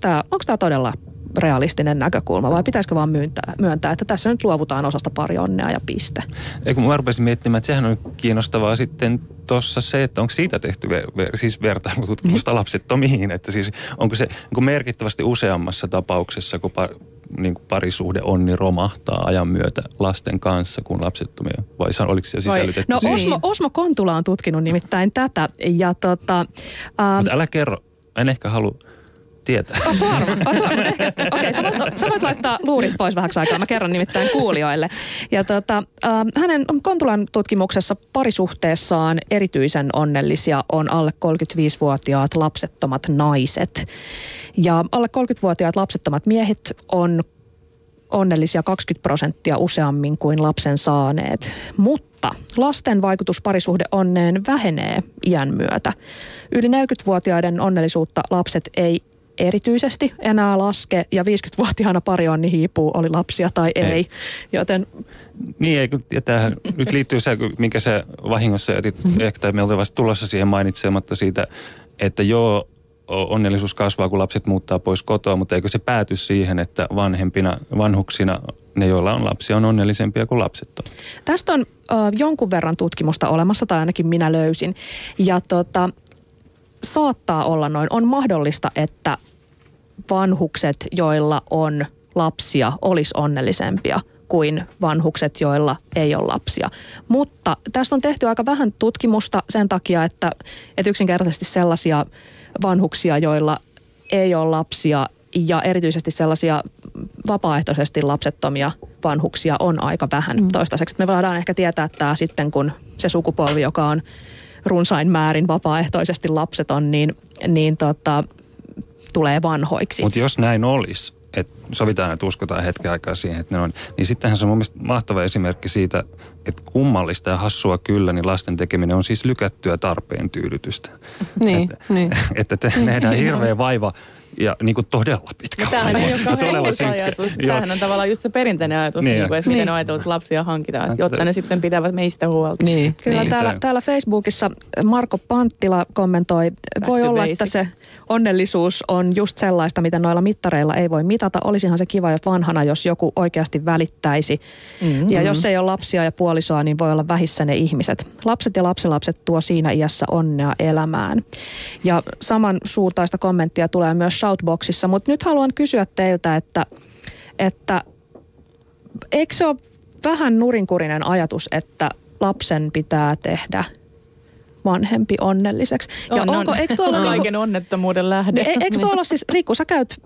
Speaker 2: tämä todella realistinen näkökulma vai pitäisikö vaan myöntää, myöntää, että tässä nyt luovutaan osasta pari onnea ja piste?
Speaker 4: Eikö mä rupesin miettimään, että sehän on kiinnostavaa sitten tuossa se, että onko siitä tehty ver, ver, siis vertailututkimusta mm. lapsettomiin, että siis onko se onko merkittävästi useammassa tapauksessa, kun par, niin kuin parisuhde onni romahtaa ajan myötä lasten kanssa kuin lapsettomia? Vai oliko se sisällytetty
Speaker 2: No Osmo, Osmo Kontula on tutkinut nimittäin tätä. Ja tota,
Speaker 4: ähm, Mutta älä kerro, en ehkä halua tietää.
Speaker 2: Oletko varma? Okei, okay, sä, sä voit laittaa luurit pois vähäksi aikaa. Mä kerron nimittäin kuulijoille. Ja tota, äh, hänen Kontulan tutkimuksessa parisuhteessaan erityisen onnellisia on alle 35-vuotiaat lapsettomat naiset. Ja alle 30-vuotiaat lapsettomat miehet on onnellisia 20 prosenttia useammin kuin lapsen saaneet. Mutta lasten vaikutus parisuhde onneen vähenee iän myötä. Yli 40-vuotiaiden onnellisuutta lapset ei erityisesti enää laske ja 50-vuotiaana pari onni hiipuu, oli lapsia tai ei. ei. Joten...
Speaker 4: Niin, ei, ja tämähän *laughs* nyt liittyy se, minkä se vahingossa jätit, mm-hmm. ehkä me oltiin vasta tulossa siihen mainitsematta siitä, että joo, onnellisuus kasvaa, kun lapset muuttaa pois kotoa, mutta eikö se pääty siihen, että vanhempina, vanhuksina ne, joilla on lapsia, on onnellisempia kuin lapset on?
Speaker 2: Tästä on ö, jonkun verran tutkimusta olemassa, tai ainakin minä löysin. Ja tota, saattaa olla noin. On mahdollista, että vanhukset, joilla on lapsia, olisi onnellisempia kuin vanhukset, joilla ei ole lapsia. Mutta tästä on tehty aika vähän tutkimusta sen takia, että, että yksinkertaisesti sellaisia vanhuksia, joilla ei ole lapsia ja erityisesti sellaisia vapaaehtoisesti lapsettomia vanhuksia on aika vähän mm. toistaiseksi. Me voidaan ehkä tietää tämä sitten, kun se sukupolvi, joka on runsain määrin vapaaehtoisesti lapseton, niin, niin tota, tulee vanhoiksi.
Speaker 4: Mutta jos näin olisi, että sovitaan, että uskotaan hetken aikaa siihen, että ne on, niin sittenhän se on mun mielestä mahtava esimerkki siitä, että kummallista ja hassua kyllä, niin lasten tekeminen on siis lykättyä tarpeen tyydytystä.
Speaker 3: Niin,
Speaker 4: että,
Speaker 3: niin. *laughs*
Speaker 4: että te, nähdään *laughs* hirveä vaiva ja niin kuin todella pitkä
Speaker 5: Tämähän ei ole todella ajatus. Tämähän on tavallaan just se perinteinen ajatus, niin, niin kuin, että niin. miten on ajateltu, että lapsia hankitaan, jotta ne sitten pitävät meistä huolta.
Speaker 2: Niin. Kyllä niin. Täällä, täällä Facebookissa Marko Panttila kommentoi, Back voi olla, basics. että se onnellisuus on just sellaista, mitä noilla mittareilla ei voi mitata. Olisihan se kiva jo vanhana, jos joku oikeasti välittäisi. Mm-hmm. Ja jos ei ole lapsia ja puolisoa, niin voi olla vähissä ne ihmiset. Lapset ja lapsenlapset tuo siinä iässä onnea elämään. Ja saman suuntaista kommenttia tulee myös Shoutboxissa, mutta nyt haluan kysyä teiltä, että, että eikö se ole vähän nurinkurinen ajatus, että lapsen pitää tehdä – vanhempi onnelliseksi.
Speaker 5: Ja on, onko, on. Eikö tuolla kaiken onnettomuuden lähde?
Speaker 2: E, eikö tuolla siis, Riikku, sä käyt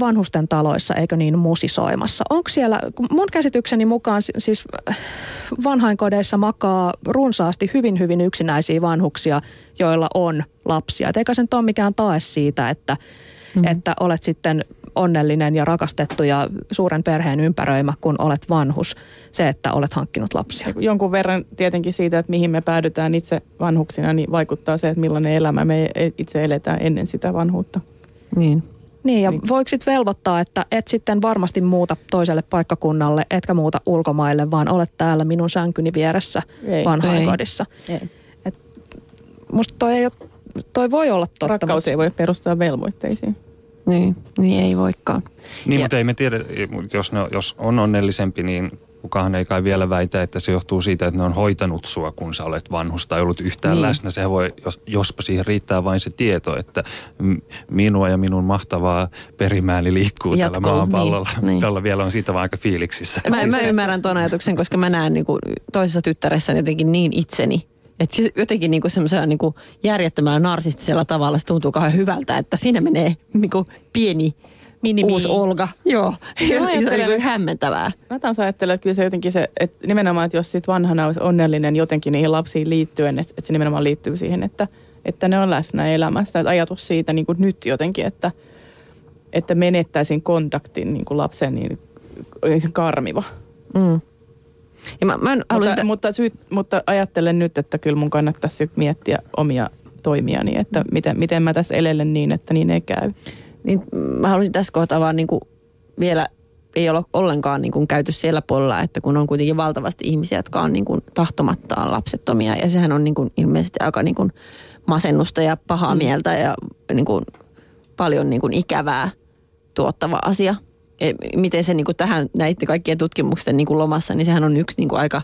Speaker 2: vanhusten taloissa, eikö niin, musisoimassa. Onko siellä, mun käsitykseni mukaan siis vanhainkodeissa makaa runsaasti hyvin, hyvin yksinäisiä vanhuksia, joilla on lapsia. Et eikä se nyt ole mikään tae siitä, että, mm. että olet sitten onnellinen ja rakastettu ja suuren perheen ympäröimä, kun olet vanhus, se, että olet hankkinut lapsia.
Speaker 5: Jonkun verran tietenkin siitä, että mihin me päädytään itse vanhuksina, niin vaikuttaa se, että millainen elämä me itse eletään ennen sitä vanhuutta.
Speaker 3: Niin.
Speaker 2: Niin, ja niin. voiko sitten velvoittaa, että et sitten varmasti muuta toiselle paikkakunnalle, etkä muuta ulkomaille, vaan olet täällä minun sänkyni vieressä vanhainkodissa. Ei. Et musta toi, ei ole, toi voi olla totta.
Speaker 5: Rakkaus ei voi perustua velvoitteisiin.
Speaker 3: Niin, niin ei voikaan.
Speaker 4: Niin, ja. mutta ei me tiedä, jos, ne, jos on onnellisempi, niin kukaan ei kai vielä väitä, että se johtuu siitä, että ne on hoitanut sua, kun sä olet vanhus tai ollut yhtään niin. läsnä. Se voi, jos, jospa siihen riittää vain se tieto, että minua ja minun mahtavaa perimääni liikkuu Jatkuu, tällä maapallolla. Niin, niin. vielä on siitä vaan aika fiiliksissä.
Speaker 3: Mä, siis mä ymmärrän tuon ajatuksen, koska mä näen niin kuin toisessa tyttäressä jotenkin niin itseni, että jotenkin niinku semmoisella niinku järjettömällä narsistisella tavalla se tuntuu kauhean hyvältä, että siinä menee niinku pieni Mini uusi Olga. Joo, *laughs* se on niin hämmentävää.
Speaker 5: Mä taas ajattelen, että kyllä se jotenkin se, että nimenomaan, että jos sit vanhana olisi onnellinen jotenkin niihin lapsiin liittyen, että, että se nimenomaan liittyy siihen, että, että ne on läsnä elämässä. Että ajatus siitä niin kuin nyt jotenkin, että, että menettäisin kontaktin niin kuin lapsen, niin se karmiva. Mm.
Speaker 3: Ja mä, mä en
Speaker 5: mutta, sitä... mutta, syyt, mutta ajattelen nyt, että kyllä mun kannattaisi sit miettiä omia toimiani, että mm. miten, miten mä tässä elelen niin, että niin ei käy.
Speaker 3: Niin mä haluaisin tässä kohtaa vaan niin kuin vielä ei ole ollenkaan niin kuin käyty siellä puolella, että kun on kuitenkin valtavasti ihmisiä, jotka on niin kuin tahtomattaan lapsettomia ja sehän on niin kuin ilmeisesti aika niin kuin masennusta ja pahaa mm. mieltä ja niin kuin paljon niin kuin ikävää tuottava asia. E, miten se niin kuin tähän näitte kaikkien tutkimusten niin kuin lomassa, niin sehän on yksi niin kuin aika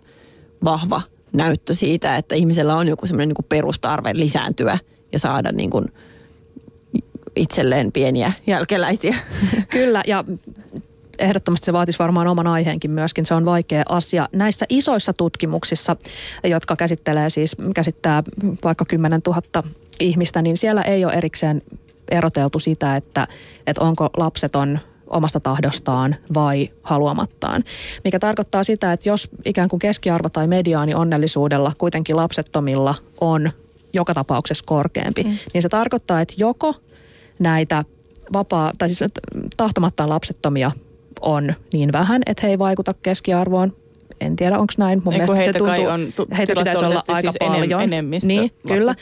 Speaker 3: vahva näyttö siitä, että ihmisellä on joku semmoinen niin kuin perustarve lisääntyä ja saada niin kuin – itselleen pieniä jälkeläisiä. *laughs*
Speaker 2: Kyllä, ja ehdottomasti se vaatisi varmaan oman aiheenkin myöskin. Se on vaikea asia. Näissä isoissa tutkimuksissa, jotka käsittelee siis, käsittää vaikka 10 000 ihmistä, niin siellä ei ole erikseen eroteltu sitä, että, että onko lapseton omasta tahdostaan vai haluamattaan. Mikä tarkoittaa sitä, että jos ikään kuin keskiarvo tai mediaani onnellisuudella kuitenkin lapsettomilla on joka tapauksessa korkeampi, mm. niin se tarkoittaa, että joko näitä vapaa, tai siis tahtomattaan lapsettomia on niin vähän, että he ei vaikuta keskiarvoon. En tiedä, onko näin.
Speaker 5: Mun mielestä heitä se tuntuu, on tu- heitä pitäisi olla aika siis paljon. enemmistö niin, kyllä.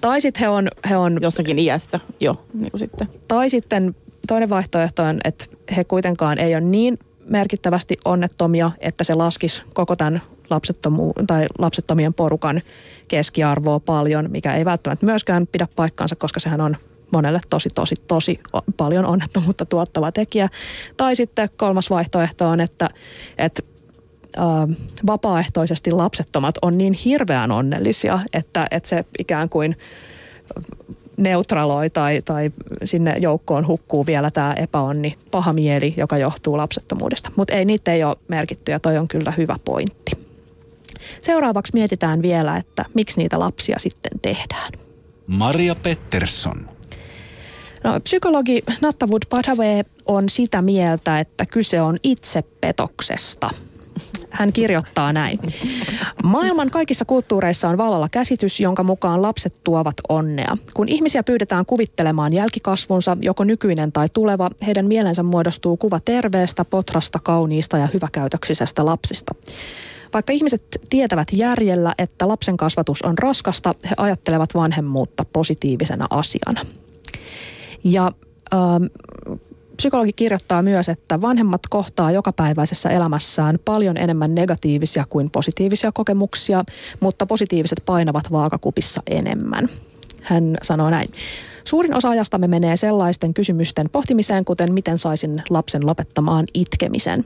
Speaker 2: Tai sitten he on, he on...
Speaker 5: Jossakin iässä jo niin kuin sitten.
Speaker 2: Tai sitten toinen vaihtoehto on, että he kuitenkaan ei ole niin merkittävästi onnettomia, että se laskisi koko tämän lapsettomu- tai lapsettomien porukan keskiarvoa paljon, mikä ei välttämättä myöskään pidä paikkaansa, koska sehän on monelle tosi, tosi, tosi paljon onnettomuutta tuottava tekijä. Tai sitten kolmas vaihtoehto on, että, että vapaaehtoisesti lapsettomat on niin hirveän onnellisia, että, että se ikään kuin neutraloi tai, tai sinne joukkoon hukkuu vielä tämä epäonni, paha mieli, joka johtuu lapsettomuudesta. Mutta ei, niitä ei ole merkitty ja toi on kyllä hyvä pointti. Seuraavaksi mietitään vielä, että miksi niitä lapsia sitten tehdään.
Speaker 1: Maria Pettersson.
Speaker 2: No, psykologi Nattavud Padhave on sitä mieltä, että kyse on itsepetoksesta. Hän kirjoittaa näin. Maailman kaikissa kulttuureissa on vallalla käsitys, jonka mukaan lapset tuovat onnea. Kun ihmisiä pyydetään kuvittelemaan jälkikasvunsa, joko nykyinen tai tuleva, heidän mielensä muodostuu kuva terveestä, potrasta, kauniista ja hyväkäytöksisestä lapsista. Vaikka ihmiset tietävät järjellä, että lapsen kasvatus on raskasta, he ajattelevat vanhemmuutta positiivisena asiana. Ja ähm, psykologi kirjoittaa myös, että vanhemmat kohtaa jokapäiväisessä elämässään paljon enemmän negatiivisia kuin positiivisia kokemuksia, mutta positiiviset painavat vaakakupissa enemmän. Hän sanoo näin. Suurin osa ajastamme menee sellaisten kysymysten pohtimiseen, kuten miten saisin lapsen lopettamaan itkemisen.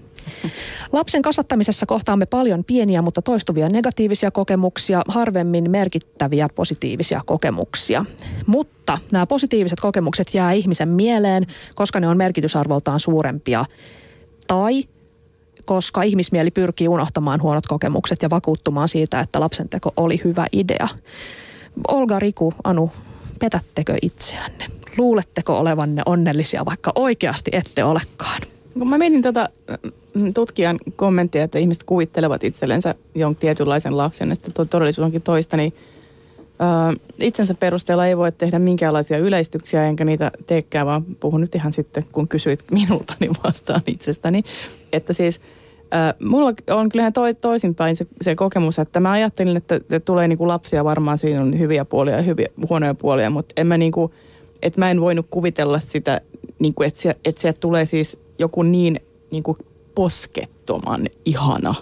Speaker 2: Lapsen kasvattamisessa kohtaamme paljon pieniä, mutta toistuvia negatiivisia kokemuksia, harvemmin merkittäviä positiivisia kokemuksia. Mutta nämä positiiviset kokemukset jää ihmisen mieleen, koska ne on merkitysarvoltaan suurempia. Tai koska ihmismieli pyrkii unohtamaan huonot kokemukset ja vakuuttumaan siitä, että lapsenteko oli hyvä idea. Olga, Riku, Anu, petättekö itseänne? Luuletteko olevanne onnellisia, vaikka oikeasti ette olekaan?
Speaker 5: Kun mä mietin tuota mm, tutkijan kommenttia, että ihmiset kuvittelevat itsellensä jonkin tietynlaisen lapsen, että todellisuus onkin toista, niin ö, itsensä perusteella ei voi tehdä minkäänlaisia yleistyksiä, enkä niitä teekään, vaan puhun nyt ihan sitten, kun kysyit minulta, niin vastaan itsestäni. Että siis mulla on kyllähän toi, toisinpäin se, se kokemus, että mä ajattelin, että, että tulee niin kuin lapsia varmaan, siinä on hyviä puolia ja hyviä, huonoja puolia, mutta en mä niin kuin, että mä en voinut kuvitella sitä niin kuin, että, se, että sieltä tulee siis joku niin, niin kuin poskettoman ihana.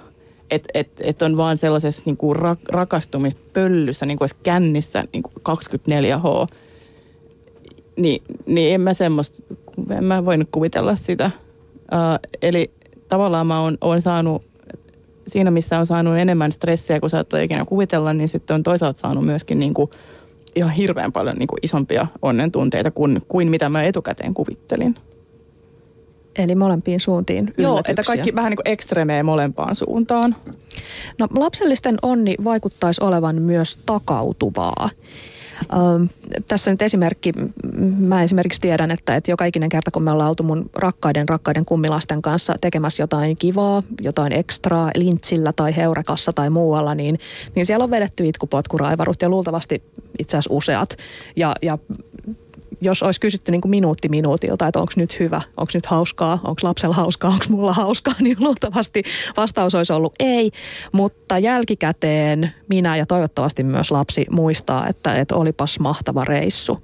Speaker 5: Että et, et on vaan sellaisessa niin kuin rak, rakastumispöllyssä, niin kuin kännissä niin kuin 24H. Ni, niin en mä semmoista, en mä voinut kuvitella sitä. Uh, eli tavallaan mä oon, oon saanut, siinä missä on saanut enemmän stressiä kuin sä ikinä kuvitella, niin sitten on toisaalta saanut myöskin niin kuin ihan hirveän paljon niin kuin isompia onnen tunteita kuin, kuin mitä mä etukäteen kuvittelin.
Speaker 2: Eli molempiin suuntiin
Speaker 5: Joo, että kaikki vähän niin kuin ekstremee molempaan suuntaan.
Speaker 2: No lapsellisten onni vaikuttaisi olevan myös takautuvaa. Ähm, tässä nyt esimerkki, mä esimerkiksi tiedän, että, että joka ikinen kerta kun me ollaan oltu mun rakkaiden rakkaiden kummilasten kanssa tekemässä jotain kivaa, jotain ekstraa lintsillä tai heurekassa tai muualla, niin, niin siellä on vedetty itkupotkuraivarut ja luultavasti itse asiassa useat. Ja, ja jos olisi kysytty niin kuin minuutti minuutilta, että onko nyt hyvä, onko nyt hauskaa, onko lapsella hauskaa, onko mulla hauskaa, *laughs* niin luultavasti vastaus olisi ollut ei. Mutta jälkikäteen minä ja toivottavasti myös lapsi muistaa, että, että olipas mahtava reissu.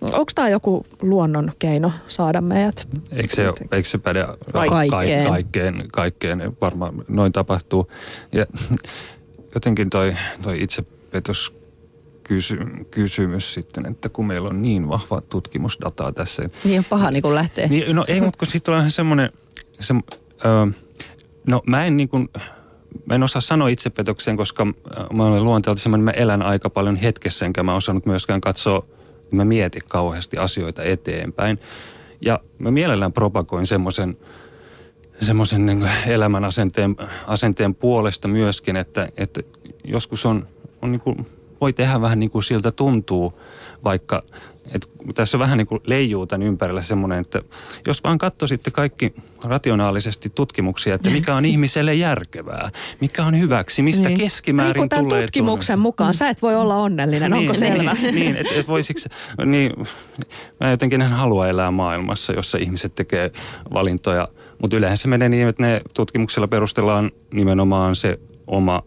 Speaker 2: Onko tämä joku luonnon keino saada meidät?
Speaker 4: Eikö se, eikö se päde
Speaker 3: kaikkeen?
Speaker 4: kaikkeen? Kaikkeen varmaan noin tapahtuu. Ja jotenkin toi, toi itsepetos kysy, kysymys sitten, että kun meillä on niin vahva tutkimusdataa tässä.
Speaker 3: Niin on paha niin kuin lähtee.
Speaker 4: Niin, no ei, mutta kun sitten on semmoinen, se, ö, no mä en niin kuin, mä en osaa sanoa itsepetokseen, koska mä olen luonteelta semmoinen, mä elän aika paljon hetkessä, enkä mä osannut myöskään katsoa, mä mietin kauheasti asioita eteenpäin. Ja mä mielellään propagoin semmoisen, semmoisen niin elämän asenteen, asenteen puolesta myöskin, että, että joskus on, on niin kuin voi tehdä vähän niin kuin siltä tuntuu, vaikka että tässä vähän niin kuin leijuu tämän ympärillä semmoinen, että jos vaan katsoisitte kaikki rationaalisesti tutkimuksia, että mikä on *laughs* ihmiselle järkevää, mikä on hyväksi, mistä niin. keskimäärin niin, tulee
Speaker 2: tutkimuksen tunnus. mukaan sä et voi olla onnellinen, niin, onko selvä?
Speaker 4: Niin, niin että et voisiksi, niin, mä jotenkin en halua elää maailmassa, jossa ihmiset tekee valintoja, mutta yleensä se menee niin, että ne tutkimuksella perustellaan nimenomaan se oma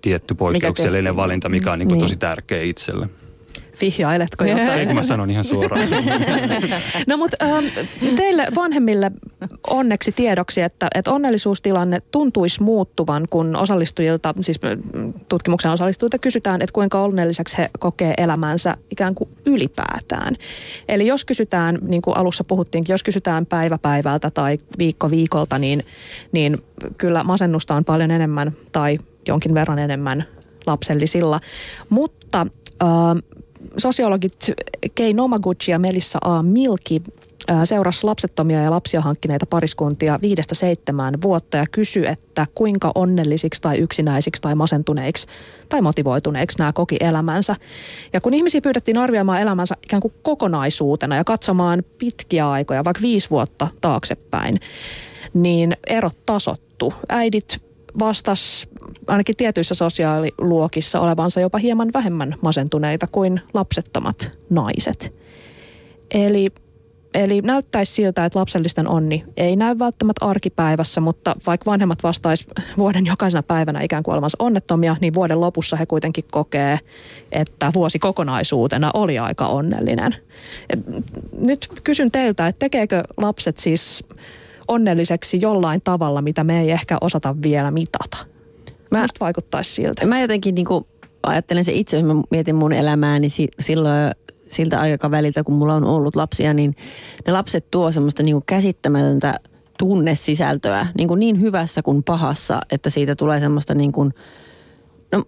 Speaker 4: tietty poikkeuksellinen valinta, mikä on niin kuin niin. tosi tärkeä itselle.
Speaker 2: Vihjailetko jotain?
Speaker 4: Eikö mä sanon ihan suoraan? *laughs*
Speaker 2: no mutta ähm, teille vanhemmille onneksi tiedoksi, että, että onnellisuustilanne tuntuisi muuttuvan, kun osallistujilta, siis tutkimuksen osallistujilta kysytään, että kuinka onnelliseksi he kokee elämänsä ikään kuin ylipäätään. Eli jos kysytään, niin kuin alussa puhuttiin, jos kysytään päivä päivältä tai viikko viikolta, niin, niin kyllä masennusta on paljon enemmän tai jonkin verran enemmän lapsellisilla. Mutta äh, sosiologit Kei Nomaguchi ja Melissa A. Milki äh, seurasi lapsettomia ja lapsia hankkineita pariskuntia viidestä seitsemään vuotta ja kysyi, että kuinka onnellisiksi tai yksinäisiksi tai masentuneiksi tai motivoituneiksi nämä koki elämänsä. Ja kun ihmisiä pyydettiin arvioimaan elämänsä ikään kuin kokonaisuutena ja katsomaan pitkiä aikoja, vaikka viisi vuotta taaksepäin, niin erot tasottu. Äidit vastas ainakin tietyissä sosiaaliluokissa olevansa jopa hieman vähemmän masentuneita kuin lapsettomat naiset. Eli, eli näyttäisi siltä, että lapsellisten onni ei näy välttämättä arkipäivässä, mutta vaikka vanhemmat vastaisi vuoden jokaisena päivänä ikään kuin olevansa onnettomia, niin vuoden lopussa he kuitenkin kokee, että vuosi kokonaisuutena oli aika onnellinen. Et nyt kysyn teiltä, että tekeekö lapset siis onnelliseksi jollain tavalla, mitä me ei ehkä osata vielä mitata. Mä, Musta vaikuttaisi siltä.
Speaker 3: Mä jotenkin niin kuin ajattelen se itse, jos mä mietin mun elämää, niin si, silloin siltä aikaväliltä, kun mulla on ollut lapsia, niin ne lapset tuo semmoista niin kuin käsittämätöntä tunnesisältöä niin, kuin niin hyvässä kuin pahassa, että siitä tulee semmoista niin kuin, no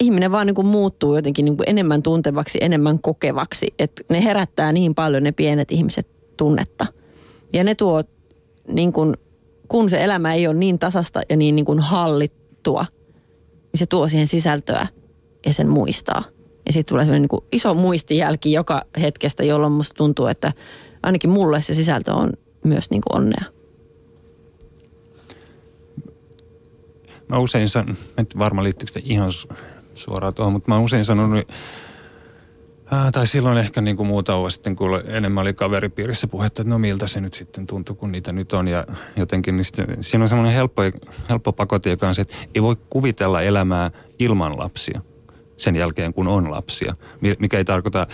Speaker 3: ihminen vaan niin kuin muuttuu jotenkin niin kuin enemmän tuntevaksi, enemmän kokevaksi. Että ne herättää niin paljon ne pienet ihmiset tunnetta. Ja ne tuo niin kuin, kun se elämä ei ole niin tasasta ja niin, niin kuin hallittua, niin se tuo siihen sisältöä ja sen muistaa. Ja sitten tulee sellainen niin iso muistijälki joka hetkestä, jolloin musta tuntuu, että ainakin mulle se sisältö on myös niin kuin onnea.
Speaker 4: Mä usein sanon, en varmaan liittyykö ihan suoraan tuohon, mutta mä usein sanonut Äh, tai silloin ehkä niin kuin muutama sitten, kun enemmän oli kaveripiirissä puhetta, että no miltä se nyt sitten tuntuu, kun niitä nyt on. Ja jotenkin niin sitten, siinä on semmoinen helppo, helppo on se, että ei voi kuvitella elämää ilman lapsia sen jälkeen, kun on lapsia. Mikä ei tarkoita,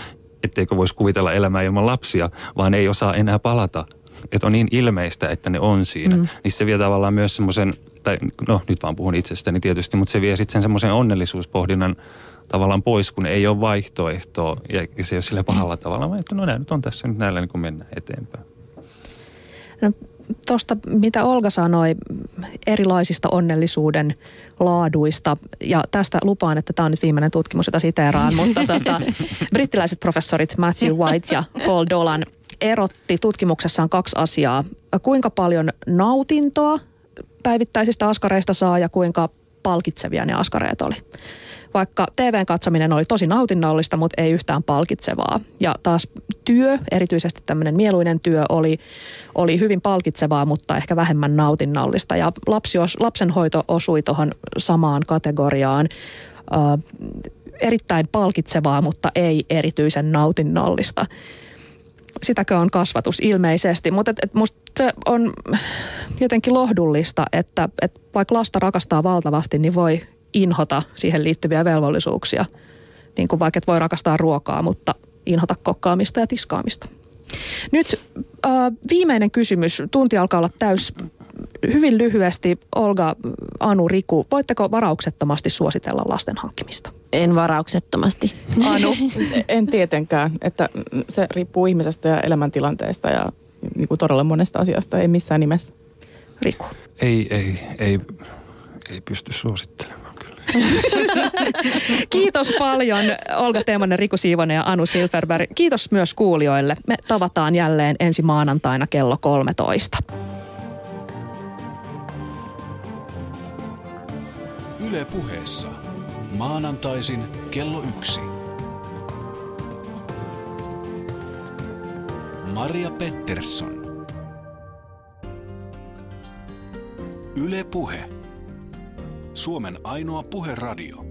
Speaker 4: etteikö voisi kuvitella elämää ilman lapsia, vaan ei osaa enää palata. Että on niin ilmeistä, että ne on siinä. Mm. Niin se vie tavallaan myös semmoisen, tai no nyt vaan puhun itsestäni tietysti, mutta se vie sitten sen semmoisen onnellisuuspohdinnan tavallaan pois, kun ei ole vaihtoehtoa ja se ei ole sille pahalla tavalla, vaan että no näin nyt on tässä nyt näillä niin kuin mennään eteenpäin.
Speaker 2: No, Tuosta, mitä Olga sanoi erilaisista onnellisuuden laaduista, ja tästä lupaan, että tämä on nyt viimeinen tutkimus, jota siteeraan, mutta *laughs* tota, brittiläiset professorit Matthew White ja Paul Dolan erotti tutkimuksessaan kaksi asiaa. Kuinka paljon nautintoa päivittäisistä askareista saa ja kuinka palkitsevia ne askareet oli vaikka TVn katsominen oli tosi nautinnollista, mutta ei yhtään palkitsevaa. Ja taas työ, erityisesti tämmöinen mieluinen työ, oli, oli hyvin palkitsevaa, mutta ehkä vähemmän nautinnollista. Ja lapsi, lapsenhoito osui tuohon samaan kategoriaan. Ö, erittäin palkitsevaa, mutta ei erityisen nautinnollista. Sitäkö on kasvatus ilmeisesti, mutta et, et musta se on jotenkin lohdullista, että et vaikka lasta rakastaa valtavasti, niin voi inhota siihen liittyviä velvollisuuksia. Niin kuin vaikka et voi rakastaa ruokaa, mutta inhota kokkaamista ja tiskaamista. Nyt äh, viimeinen kysymys. Tunti alkaa olla täys. Hyvin lyhyesti, Olga, Anu, Riku, voitteko varauksettomasti suositella lasten hankkimista?
Speaker 3: En varauksettomasti.
Speaker 5: Anu? *laughs* en tietenkään, että se riippuu ihmisestä ja elämäntilanteesta ja niin kuin todella monesta asiasta, ei missään nimessä.
Speaker 2: Riku?
Speaker 4: Ei, ei, ei, ei pysty suosittelemaan. *laughs*
Speaker 2: Kiitos paljon Olga Teemonen, Riku Siivonen ja Anu Silverberg. Kiitos myös kuulijoille. Me tavataan jälleen ensi maanantaina kello 13.
Speaker 1: Yle puheessa. Maanantaisin kello yksi. Maria Pettersson. Yle Puhe. Suomen ainoa puheradio.